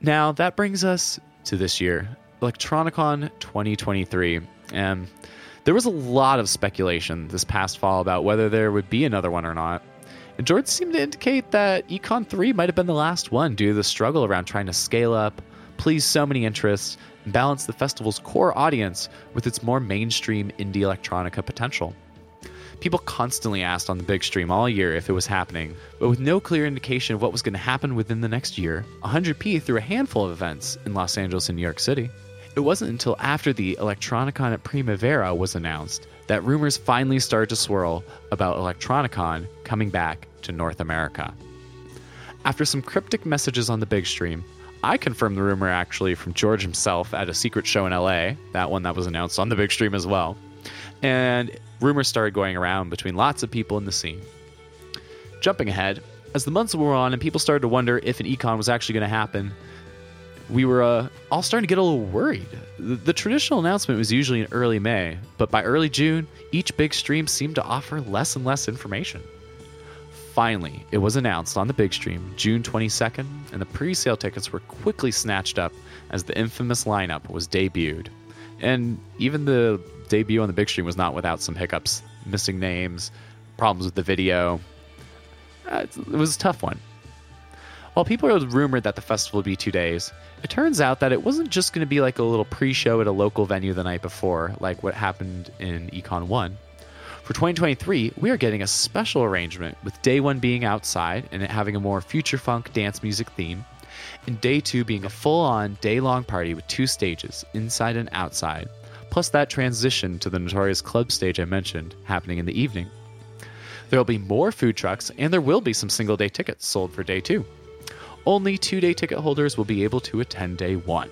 Now, that brings us to this year, Electronicon 2023. And there was a lot of speculation this past fall about whether there would be another one or not. And George seemed to indicate that Econ 3 might have been the last one due to the struggle around trying to scale up, please so many interests, and balance the festival's core audience with its more mainstream indie electronica potential. People constantly asked on the big stream all year if it was happening, but with no clear indication of what was going to happen within the next year, 100p threw a handful of events in Los Angeles and New York City. It wasn't until after the Electronicon at Primavera was announced that rumors finally started to swirl about Electronicon coming back to North America. After some cryptic messages on the big stream, I confirmed the rumor actually from George himself at a secret show in LA, that one that was announced on the big stream as well. And rumors started going around between lots of people in the scene. Jumping ahead, as the months wore on and people started to wonder if an econ was actually going to happen, we were uh, all starting to get a little worried. The, the, traditional announcement was usually in early May, but by early June, each big stream seemed to offer less and less information. Finally, it was announced on the big stream June 22nd, and the pre sale tickets were quickly snatched up as the infamous lineup was debuted. And even the debut on the big stream was not without some hiccups, missing names, problems with the video. Uh, it was a tough one. While people had rumored that the festival would be two days, it turns out that it wasn't just going to be like a little pre show at a local venue the night before, like what happened in Econ 1. For 2023, we are getting a special arrangement with day one being outside and it having a more future funk dance music theme, and day two being a full on day long party with two stages, inside and outside, plus that transition to the notorious club stage I mentioned happening in the evening. There will be more food trucks, and there will be some single day tickets sold for day two. Only two day ticket holders will be able to attend day one.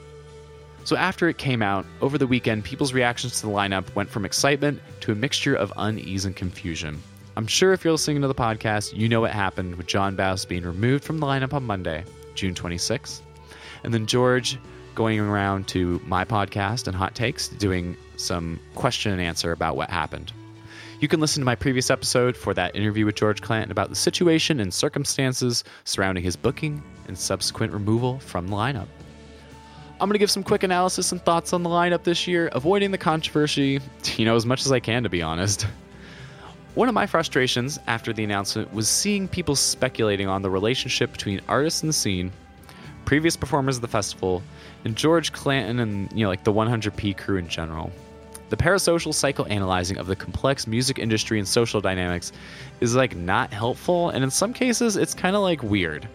So, after it came out, over the weekend, people's reactions to the lineup went from excitement to a mixture of unease and confusion. I'm sure if you're listening to the podcast, you know what happened with John Bass being removed from the lineup on Monday, June 26th. And then George going around to my podcast and Hot Takes, doing some question and answer about what happened. You can listen to my previous episode for that interview with George Clanton about the situation and circumstances surrounding his booking and subsequent removal from the lineup. I'm going to give some quick analysis and thoughts on the lineup this year, avoiding the controversy, you know, as much as I can, to be honest. One of my frustrations after the announcement was seeing people speculating on the relationship between artists in the scene, previous performers of the festival, and George Clanton and you know like the 100p crew in general. The parasocial psychoanalyzing of the complex music industry and social dynamics is like not helpful, and in some cases, it's kind of like weird.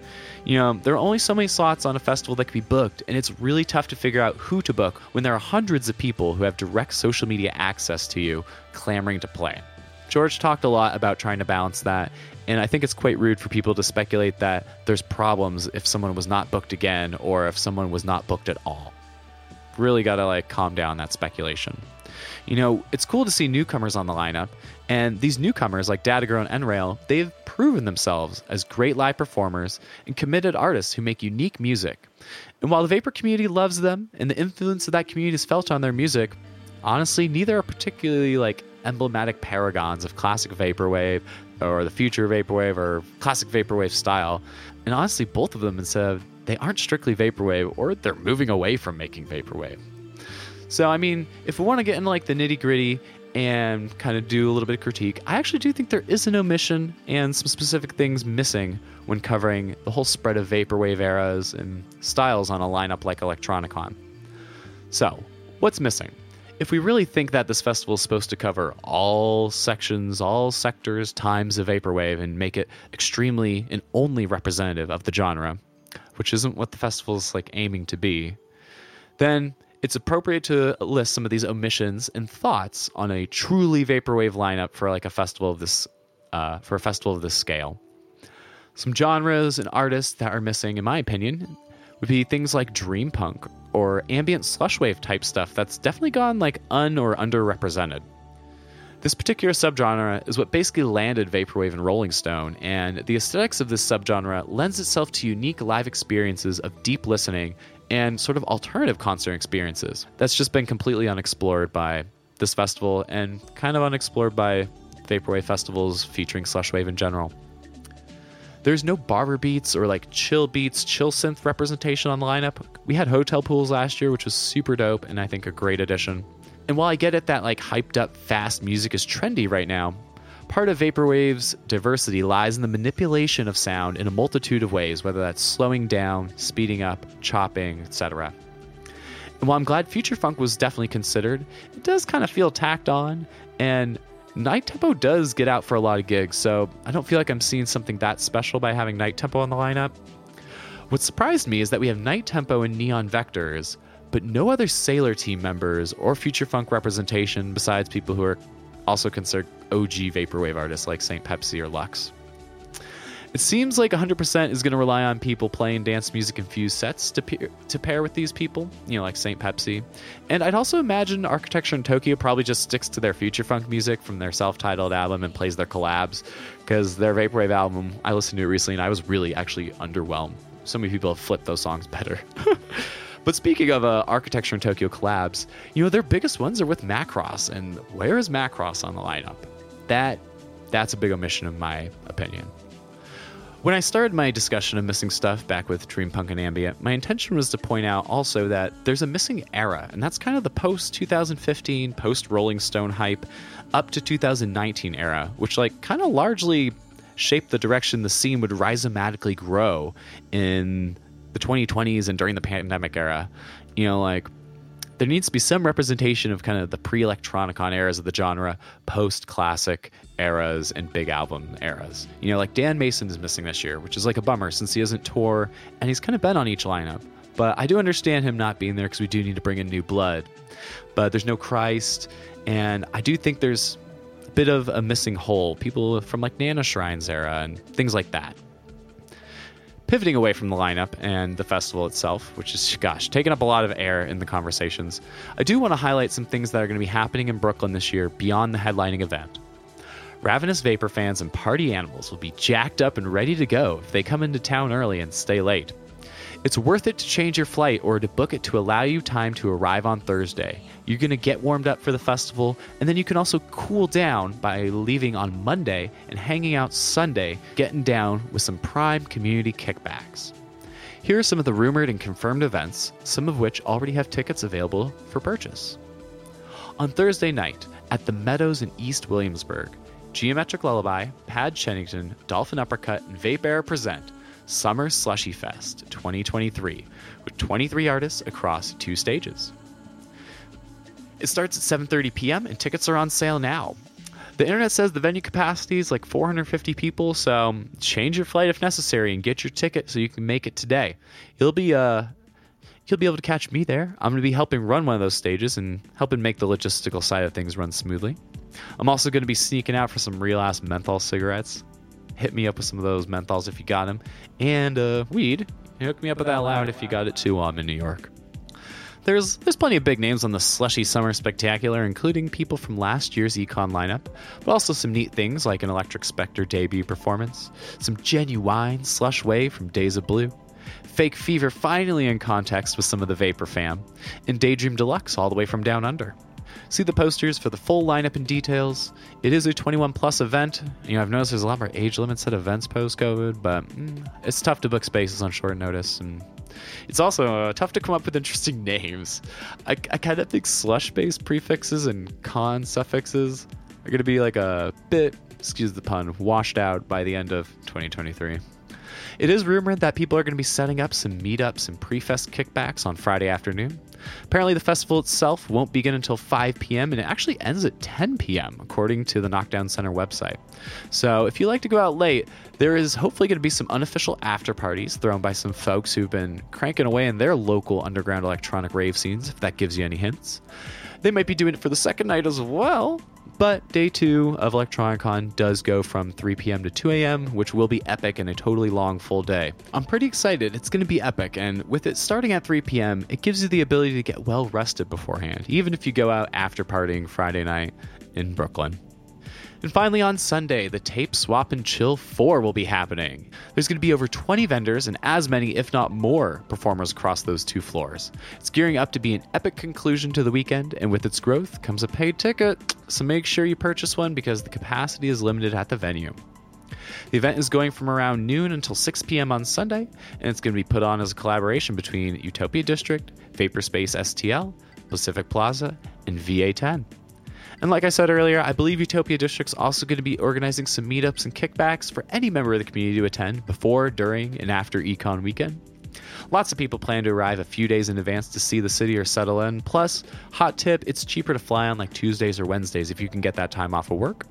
You know, there are only so many slots on a festival that can be booked, and it's really tough to figure out who to book when there are hundreds of people who have direct social media access to you clamoring to play. George talked a lot about trying to balance that, and I think it's quite rude for people to speculate that there's problems if someone was not booked again or if someone was not booked at all. Really got to like calm down that speculation. You know, it's cool to see newcomers on the lineup, and these newcomers like Data Girl and Nrail, they've proven themselves as great live performers and committed artists who make unique music. And while the Vapor community loves them and the influence of that community is felt on their music, honestly, neither are particularly like emblematic paragons of classic vaporwave or the future vaporwave or classic vaporwave style. And honestly, both of them instead they aren't strictly vaporwave or they're moving away from making vaporwave. So I mean, if we want to get into like the nitty gritty and kind of do a little bit of critique, I actually do think there is an omission and some specific things missing when covering the whole spread of vaporwave eras and styles on a lineup like Electronicon. So, what's missing? If we really think that this festival is supposed to cover all sections, all sectors, times of Vaporwave and make it extremely and only representative of the genre, which isn't what the festival is like aiming to be, then it's appropriate to list some of these omissions and thoughts on a truly vaporwave lineup for like a festival of this uh, for a festival of this scale. Some genres and artists that are missing, in my opinion, would be things like dream punk or ambient slushwave type stuff that's definitely gone like un or underrepresented. This particular subgenre is what basically landed Vaporwave and Rolling Stone, and the aesthetics of this subgenre lends itself to unique live experiences of deep listening and sort of alternative concert experiences. That's just been completely unexplored by this festival and kind of unexplored by Vaporwave festivals featuring Slushwave in general. There's no barber beats or like chill beats, chill synth representation on the lineup. We had hotel pools last year, which was super dope and I think a great addition. And while I get it that like hyped up fast music is trendy right now, part of Vaporwave's diversity lies in the manipulation of sound in a multitude of ways, whether that's slowing down, speeding up, chopping, etc. And while I'm glad Future Funk was definitely considered, it does kind of feel tacked on, and Night Tempo does get out for a lot of gigs, so I don't feel like I'm seeing something that special by having Night Tempo on the lineup. What surprised me is that we have Night Tempo and Neon Vectors, but no other Sailor team members or Future Funk representation besides people who are also considered OG Vaporwave artists like St. Pepsi or Lux. It seems like 100% is going to rely on people playing dance music infused sets to, to pair with these people, you know, like St. Pepsi. And I'd also imagine Architecture in Tokyo probably just sticks to their future funk music from their self titled album and plays their collabs, because their Vaporwave album, I listened to it recently and I was really actually underwhelmed. So many people have flipped those songs better. But speaking of uh, Architecture in Tokyo collabs, you know their biggest ones are with Macross, and where is Macross on the lineup? That that's a big omission in my opinion. When I started my discussion of missing stuff back with Dream Punk and Ambient, my intention was to point out also that there's a missing era, and that's kind of the post 2015, post Rolling Stone hype up to 2019 era, which like kind of largely shaped the direction the scene would rhizomatically grow in the 2020s and during the pandemic era. You know, like there needs to be some representation of kind of the pre-electronicon eras of the genre, post-classic eras, and big album eras. You know, like Dan Mason is missing this year, which is like a bummer since he doesn't tour and he's kind of been on each lineup. But I do understand him not being there because we do need to bring in new blood. But there's no Christ, and I do think there's a bit of a missing hole. People from like Nana Shrines era and things like that pivoting away from the lineup and the festival itself, which is, gosh, taking up a lot of air in the conversations, I do want to highlight some things that are going to be happening in Brooklyn this year beyond the headlining event. Ravenous Vapor fans and party animals will be jacked up and ready to go if they come into town early and stay late. It's worth it to change your flight or to book it to allow you time to arrive on Thursday. You're going to get warmed up for the festival, and then you can also cool down by leaving on Monday and hanging out Sunday, getting down with some prime community kickbacks. Here are some of the rumored and confirmed events, some of which already have tickets available for purchase. On Thursday night, at the Meadows in East Williamsburg, Geometric Lullaby, Pad Chennington, Dolphin Uppercut, and Vaperror present Summer Slushy Fest 2023 with 23 artists across two stages. It starts at 7:30 p.m. and tickets are on sale now. The internet says the venue capacity is like 450 people, so change your flight if necessary and get your ticket so you can make it today. You'll be uh you'll be able to catch me there. I'm going to be helping run one of those stages and helping make the logistical side of things run smoothly. I'm also going to be sneaking out for some real ass menthol cigarettes hit me up with some of those menthols if you got them. And uh, weed, hook me up with that loud if you got it too I'm in New York. There's there's plenty of big names on the slushy summer spectacular, including people from last year's Econ lineup, but also some neat things like an Electric Spectre debut performance, some genuine slush wave from Days of Blue, Fake Fever finally in context with some of the Vapor fam, and Daydream Deluxe all the way from Down Under. See the posters for the full lineup and details. It is a 21 plus event. You know, I've noticed there's a lot more age limits at events post COVID, but mm, it's tough to book spaces on short notice, and it's also uh, tough to come up with interesting names. I, I kind of think slush based prefixes and con suffixes are going to be like a bit, excuse the pun, washed out by the end of 2023. It is rumored that people are going to be setting up some meetups and pre-fest kickbacks on Friday afternoon. Apparently, the festival itself won't begin until 5 p.m. and it actually ends at 10 p.m., according to the Knockdown Center website. So, if you like to go out late, there is hopefully going to be some unofficial after parties thrown by some folks who've been cranking away in their local underground electronic rave scenes, if that gives you any hints. They might be doing it for the second night as well, but day two of Electronicon does go from 3 p.m. to 2 a.m., which will be epic and a totally long full day. I'm pretty excited. It's going to be epic, and with it starting at 3 p.m., it gives you the ability to get well rested beforehand, even if you go out after partying Friday night in Brooklyn. And finally, on Sunday, the Tape Swap and Chill 4 will be happening. There's going to be over 20 vendors and as many, if not more, performers across those two floors. It's gearing up to be an epic conclusion to the weekend, and with its growth comes a paid ticket, so make sure you purchase one because the capacity is limited at the venue. The event is going from around noon until 6 p.m. on Sunday, and it's going to be put on as a collaboration between Utopia District, Vaporspace STL, Pacific Plaza, and VA10. And like I said earlier, I believe Utopia District's also going to be organizing some meetups and kickbacks for any member of the community to attend before, during, and after Econ weekend. Lots of people plan to arrive a few days in advance to see the city or settle in. Plus, hot tip, it's cheaper to fly on like Tuesdays or Wednesdays if you can get that time off of work.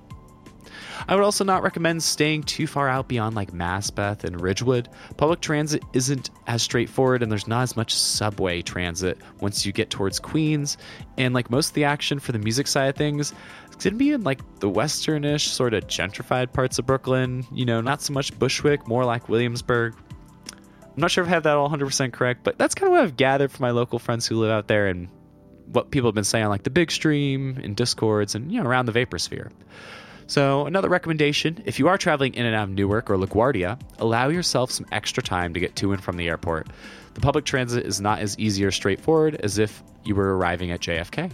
I would also not recommend staying too far out beyond like Maspeth and Ridgewood. Public transit isn't as straightforward and there's not as much subway transit once you get towards Queens. And like most of the action for the music side of things, it's gonna be in like the westernish, sort of gentrified parts of Brooklyn. You know, not so much Bushwick, more like Williamsburg. I'm not sure if I have that all 100% correct, but that's kind of what I've gathered from my local friends who live out there and what people have been saying on like the big stream and discords and you know around the vapor sphere so, another recommendation if you are traveling in and out of Newark or LaGuardia, allow yourself some extra time to get to and from the airport. The public transit is not as easy or straightforward as if you were arriving at JFK.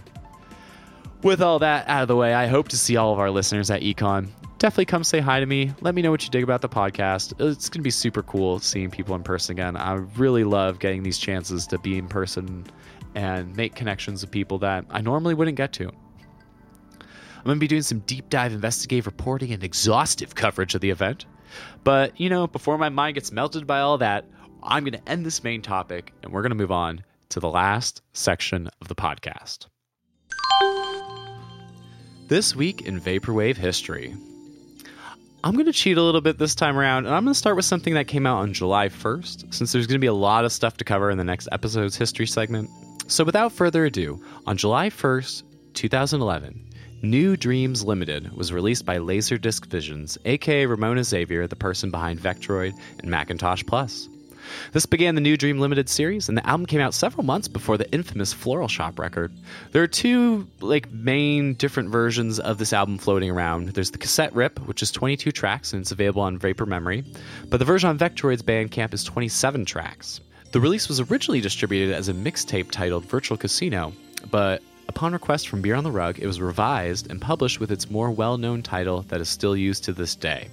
With all that out of the way, I hope to see all of our listeners at Econ. Definitely come say hi to me. Let me know what you dig about the podcast. It's going to be super cool seeing people in person again. I really love getting these chances to be in person and make connections with people that I normally wouldn't get to. I'm going to be doing some deep dive investigative reporting and exhaustive coverage of the event. But, you know, before my mind gets melted by all that, I'm going to end this main topic and we're going to move on to the last section of the podcast. This week in Vaporwave history. I'm going to cheat a little bit this time around, and I'm going to start with something that came out on July 1st, since there's going to be a lot of stuff to cover in the next episode's history segment. So, without further ado, on July 1st, 2011, New Dreams Limited was released by Laserdisc Visions, aka Ramona Xavier, the person behind Vectroid and Macintosh Plus. This began the New Dream Limited series, and the album came out several months before the infamous Floral Shop record. There are two like main different versions of this album floating around. There's the cassette rip, which is 22 tracks and it's available on Vapor Memory, but the version on Vectroid's Bandcamp is 27 tracks. The release was originally distributed as a mixtape titled Virtual Casino, but Upon request from Beer on the Rug, it was revised and published with its more well known title that is still used to this day.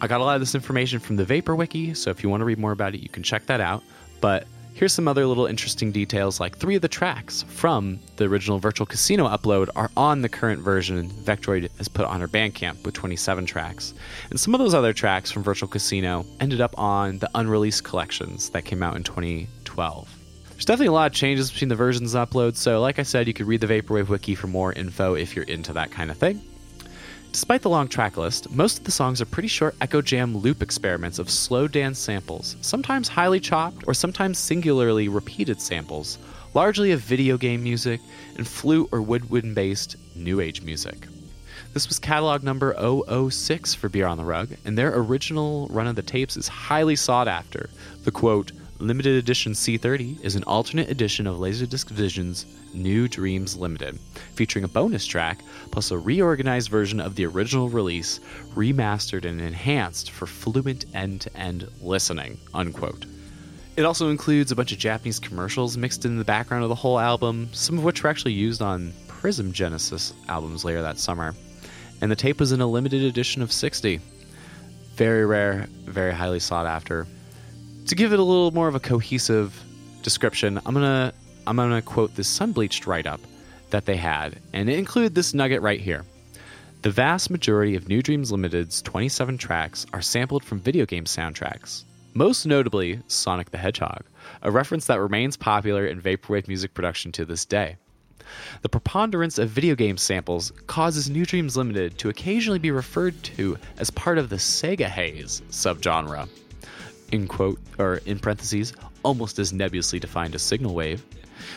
I got a lot of this information from the Vapor Wiki, so if you want to read more about it, you can check that out. But here's some other little interesting details like three of the tracks from the original Virtual Casino upload are on the current version Vectroid has put on her Bandcamp with 27 tracks. And some of those other tracks from Virtual Casino ended up on the unreleased collections that came out in 2012. There's definitely a lot of changes between the versions uploads, so like I said, you could read the Vaporwave wiki for more info if you're into that kind of thing. Despite the long track list, most of the songs are pretty short Echo Jam loop experiments of slow dance samples, sometimes highly chopped or sometimes singularly repeated samples, largely of video game music and flute or woodwind based new age music. This was catalog number 006 for Beer on the Rug, and their original run of the tapes is highly sought after. The quote, Limited Edition C30 is an alternate edition of Laserdisc Vision's New Dreams Limited, featuring a bonus track plus a reorganized version of the original release, remastered and enhanced for fluent end-to-end listening. Unquote. It also includes a bunch of Japanese commercials mixed in the background of the whole album, some of which were actually used on Prism Genesis albums later that summer. And the tape was in a limited edition of 60. Very rare, very highly sought after. To give it a little more of a cohesive description, I'm gonna I'm gonna quote this Sunbleached write-up that they had, and it included this nugget right here. The vast majority of New Dreams Limited's 27 tracks are sampled from video game soundtracks, most notably Sonic the Hedgehog, a reference that remains popular in vaporwave music production to this day. The preponderance of video game samples causes New Dreams Limited to occasionally be referred to as part of the Sega Haze subgenre. In quote or in parentheses, almost as nebulously defined as signal wave,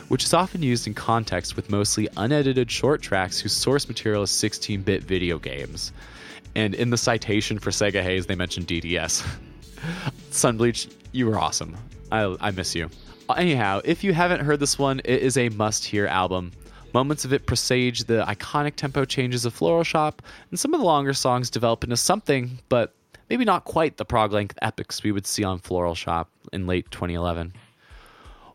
which is often used in context with mostly unedited short tracks whose source material is 16 bit video games. And in the citation for Sega Haze, they mentioned DDS. Sunbleach, you were awesome. I, I miss you. Anyhow, if you haven't heard this one, it is a must hear album. Moments of it presage the iconic tempo changes of Floral Shop, and some of the longer songs develop into something, but maybe not quite the prog length epics we would see on Floral Shop in late 2011.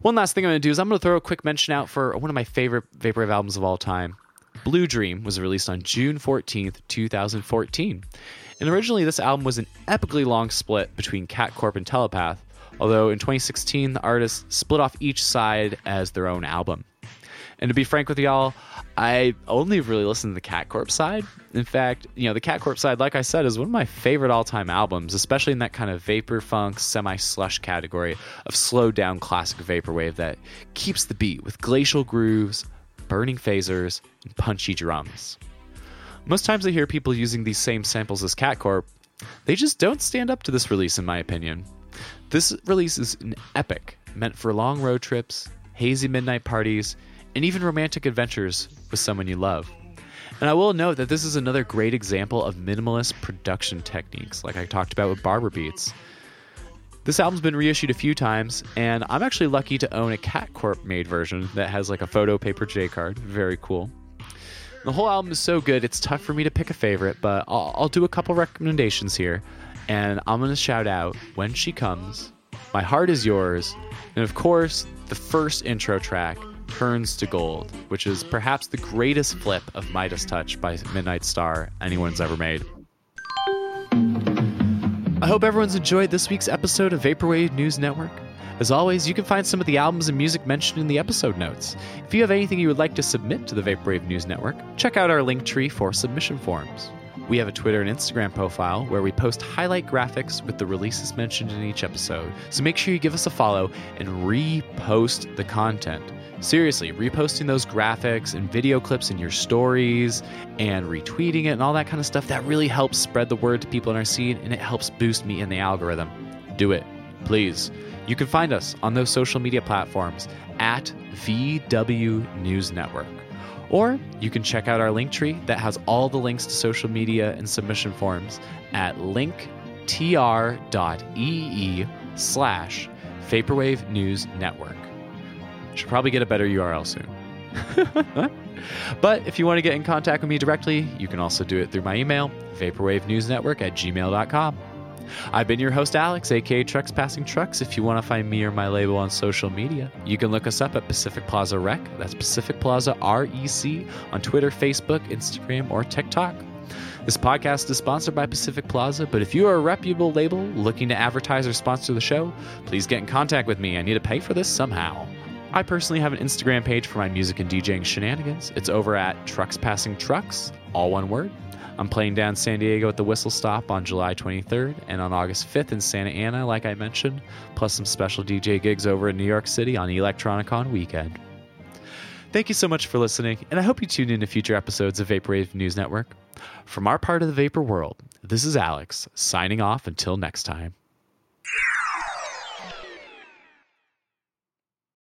One last thing I'm going to do is I'm going to throw a quick mention out for one of my favorite Vaporwave albums of all time. Blue Dream was released on June 14th, 2014. And originally, this album was an epically long split between Cat Corp and Telepath, although in 2016, the artists split off each side as their own album. And to be frank with y'all, I only really listened to the Cat Corp side. In fact, you know, the Cat Corp side, like I said, is one of my favorite all time albums, especially in that kind of vapor funk, semi slush category of slowed down classic vaporwave that keeps the beat with glacial grooves, burning phasers, and punchy drums. Most times I hear people using these same samples as Cat Corp, they just don't stand up to this release, in my opinion. This release is an epic, meant for long road trips, hazy midnight parties, and even romantic adventures with someone you love. And I will note that this is another great example of minimalist production techniques, like I talked about with Barber Beats. This album's been reissued a few times, and I'm actually lucky to own a Cat Corp made version that has like a photo paper J card. Very cool. The whole album is so good, it's tough for me to pick a favorite, but I'll, I'll do a couple recommendations here. And I'm going to shout out When She Comes, My Heart Is Yours, and of course, the first intro track, Turns to Gold, which is perhaps the greatest flip of Midas Touch by Midnight Star anyone's ever made. I hope everyone's enjoyed this week's episode of Vaporwave News Network. As always, you can find some of the albums and music mentioned in the episode notes. If you have anything you would like to submit to the Vaporwave News Network, check out our link tree for submission forms. We have a Twitter and Instagram profile where we post highlight graphics with the releases mentioned in each episode, so make sure you give us a follow and repost the content. Seriously, reposting those graphics and video clips in your stories and retweeting it and all that kind of stuff, that really helps spread the word to people in our scene and it helps boost me in the algorithm. Do it, please. You can find us on those social media platforms at VW News Network. Or you can check out our link tree that has all the links to social media and submission forms at linktr.ee slash Vaporwave News Network. Should probably get a better URL soon. but if you want to get in contact with me directly, you can also do it through my email, vaporwavenewsnetwork at gmail.com. I've been your host, Alex, aka Trucks Passing Trucks. If you want to find me or my label on social media, you can look us up at Pacific Plaza Rec. That's Pacific Plaza REC on Twitter, Facebook, Instagram, or TikTok. This podcast is sponsored by Pacific Plaza, but if you are a reputable label looking to advertise or sponsor the show, please get in contact with me. I need to pay for this somehow. I personally have an Instagram page for my music and DJing shenanigans. It's over at Trucks Passing Trucks, all one word. I'm playing down San Diego at the Whistle Stop on July 23rd and on August 5th in Santa Ana, like I mentioned, plus some special DJ gigs over in New York City on Electronicon weekend. Thank you so much for listening, and I hope you tune in to future episodes of Vaporwave News Network. From our part of the Vapor world, this is Alex, signing off until next time.